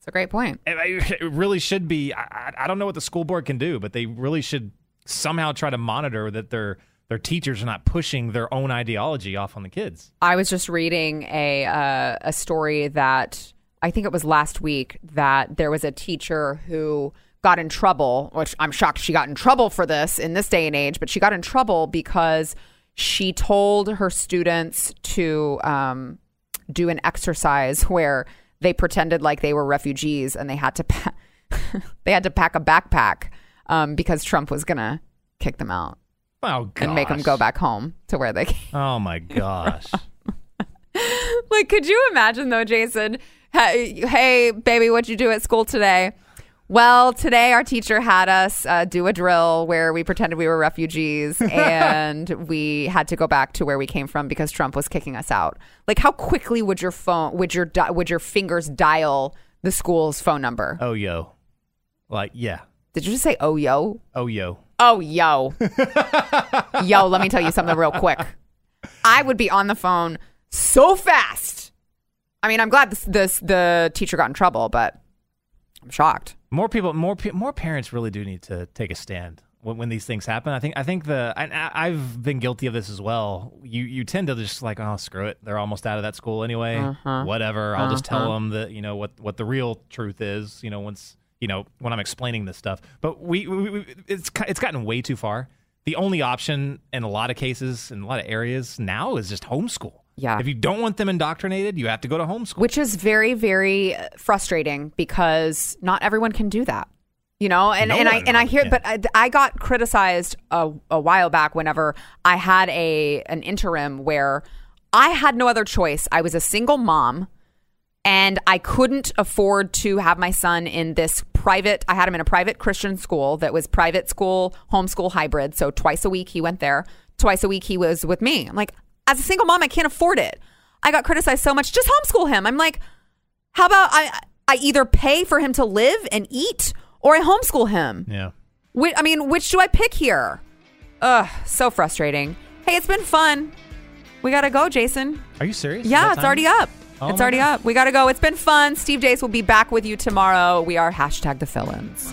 It's a great point. [LAUGHS] It really should be. I, I- I don't know what the school board can do, but they really should somehow try to monitor that their their teachers are not pushing their own ideology off on the kids. I was just reading a uh, a story that I think it was last week that there was a teacher who got in trouble, which I'm shocked she got in trouble for this in this day and age, but she got in trouble because she told her students to um, do an exercise where they pretended like they were refugees and they had to pa- [LAUGHS] they had to pack a backpack um, because Trump was gonna kick them out Oh, gosh. and make them go back home to where they came. Oh my gosh. [LAUGHS] Like, could you imagine though, Jason? Hey, hey, baby, what'd you do at school today? Well, today our teacher had us uh, do a drill where we pretended we were refugees [LAUGHS] and we had to go back to where we came from because Trump was kicking us out. Like, how quickly would your phone, would your di- would your fingers dial the school's phone number? oh yo. Like yeah. Did you just say oh yo? Oh yo. Oh yo, yo. Let me tell you something real quick. I would be on the phone so fast. I mean, I'm glad this, this the teacher got in trouble, but I'm shocked. More people, more more parents really do need to take a stand when, when these things happen. I think i think the I, i've been guilty of this as well. You you tend to just like oh screw it, they're almost out of that school anyway. Uh-huh. Whatever, I'll just tell them that you know what what the real truth is. You know once you know when I'm explaining this stuff. But we, we, we it's it's gotten way too far. The only option in a lot of cases in a lot of areas now is just homeschool. Yeah. If you don't want them indoctrinated, you have to go to homeschool. which is very very frustrating because not everyone can do that you know and, No and i and i hear can. but I, I got criticized a, a while back whenever i had a an interim where i had no other choice i was a single mom and i couldn't afford to have my son in this private i had him in a private christian school that was private school homeschool hybrid so twice a week he went there twice a week he was with me i'm like as a single mom i can't afford it i got criticized so much just homeschool him i'm like how about I I either pay for him to live and eat or I homeschool him? yeah. I mean, which do I pick here? Ugh, so frustrating. Hey, it's been fun. We gotta go, Jason. Are you serious? Yeah, it's time? already up. Oh it's already God. up. We gotta go. It's been fun. Steve Deace will be back with you tomorrow. We are hashtag the fill-ins.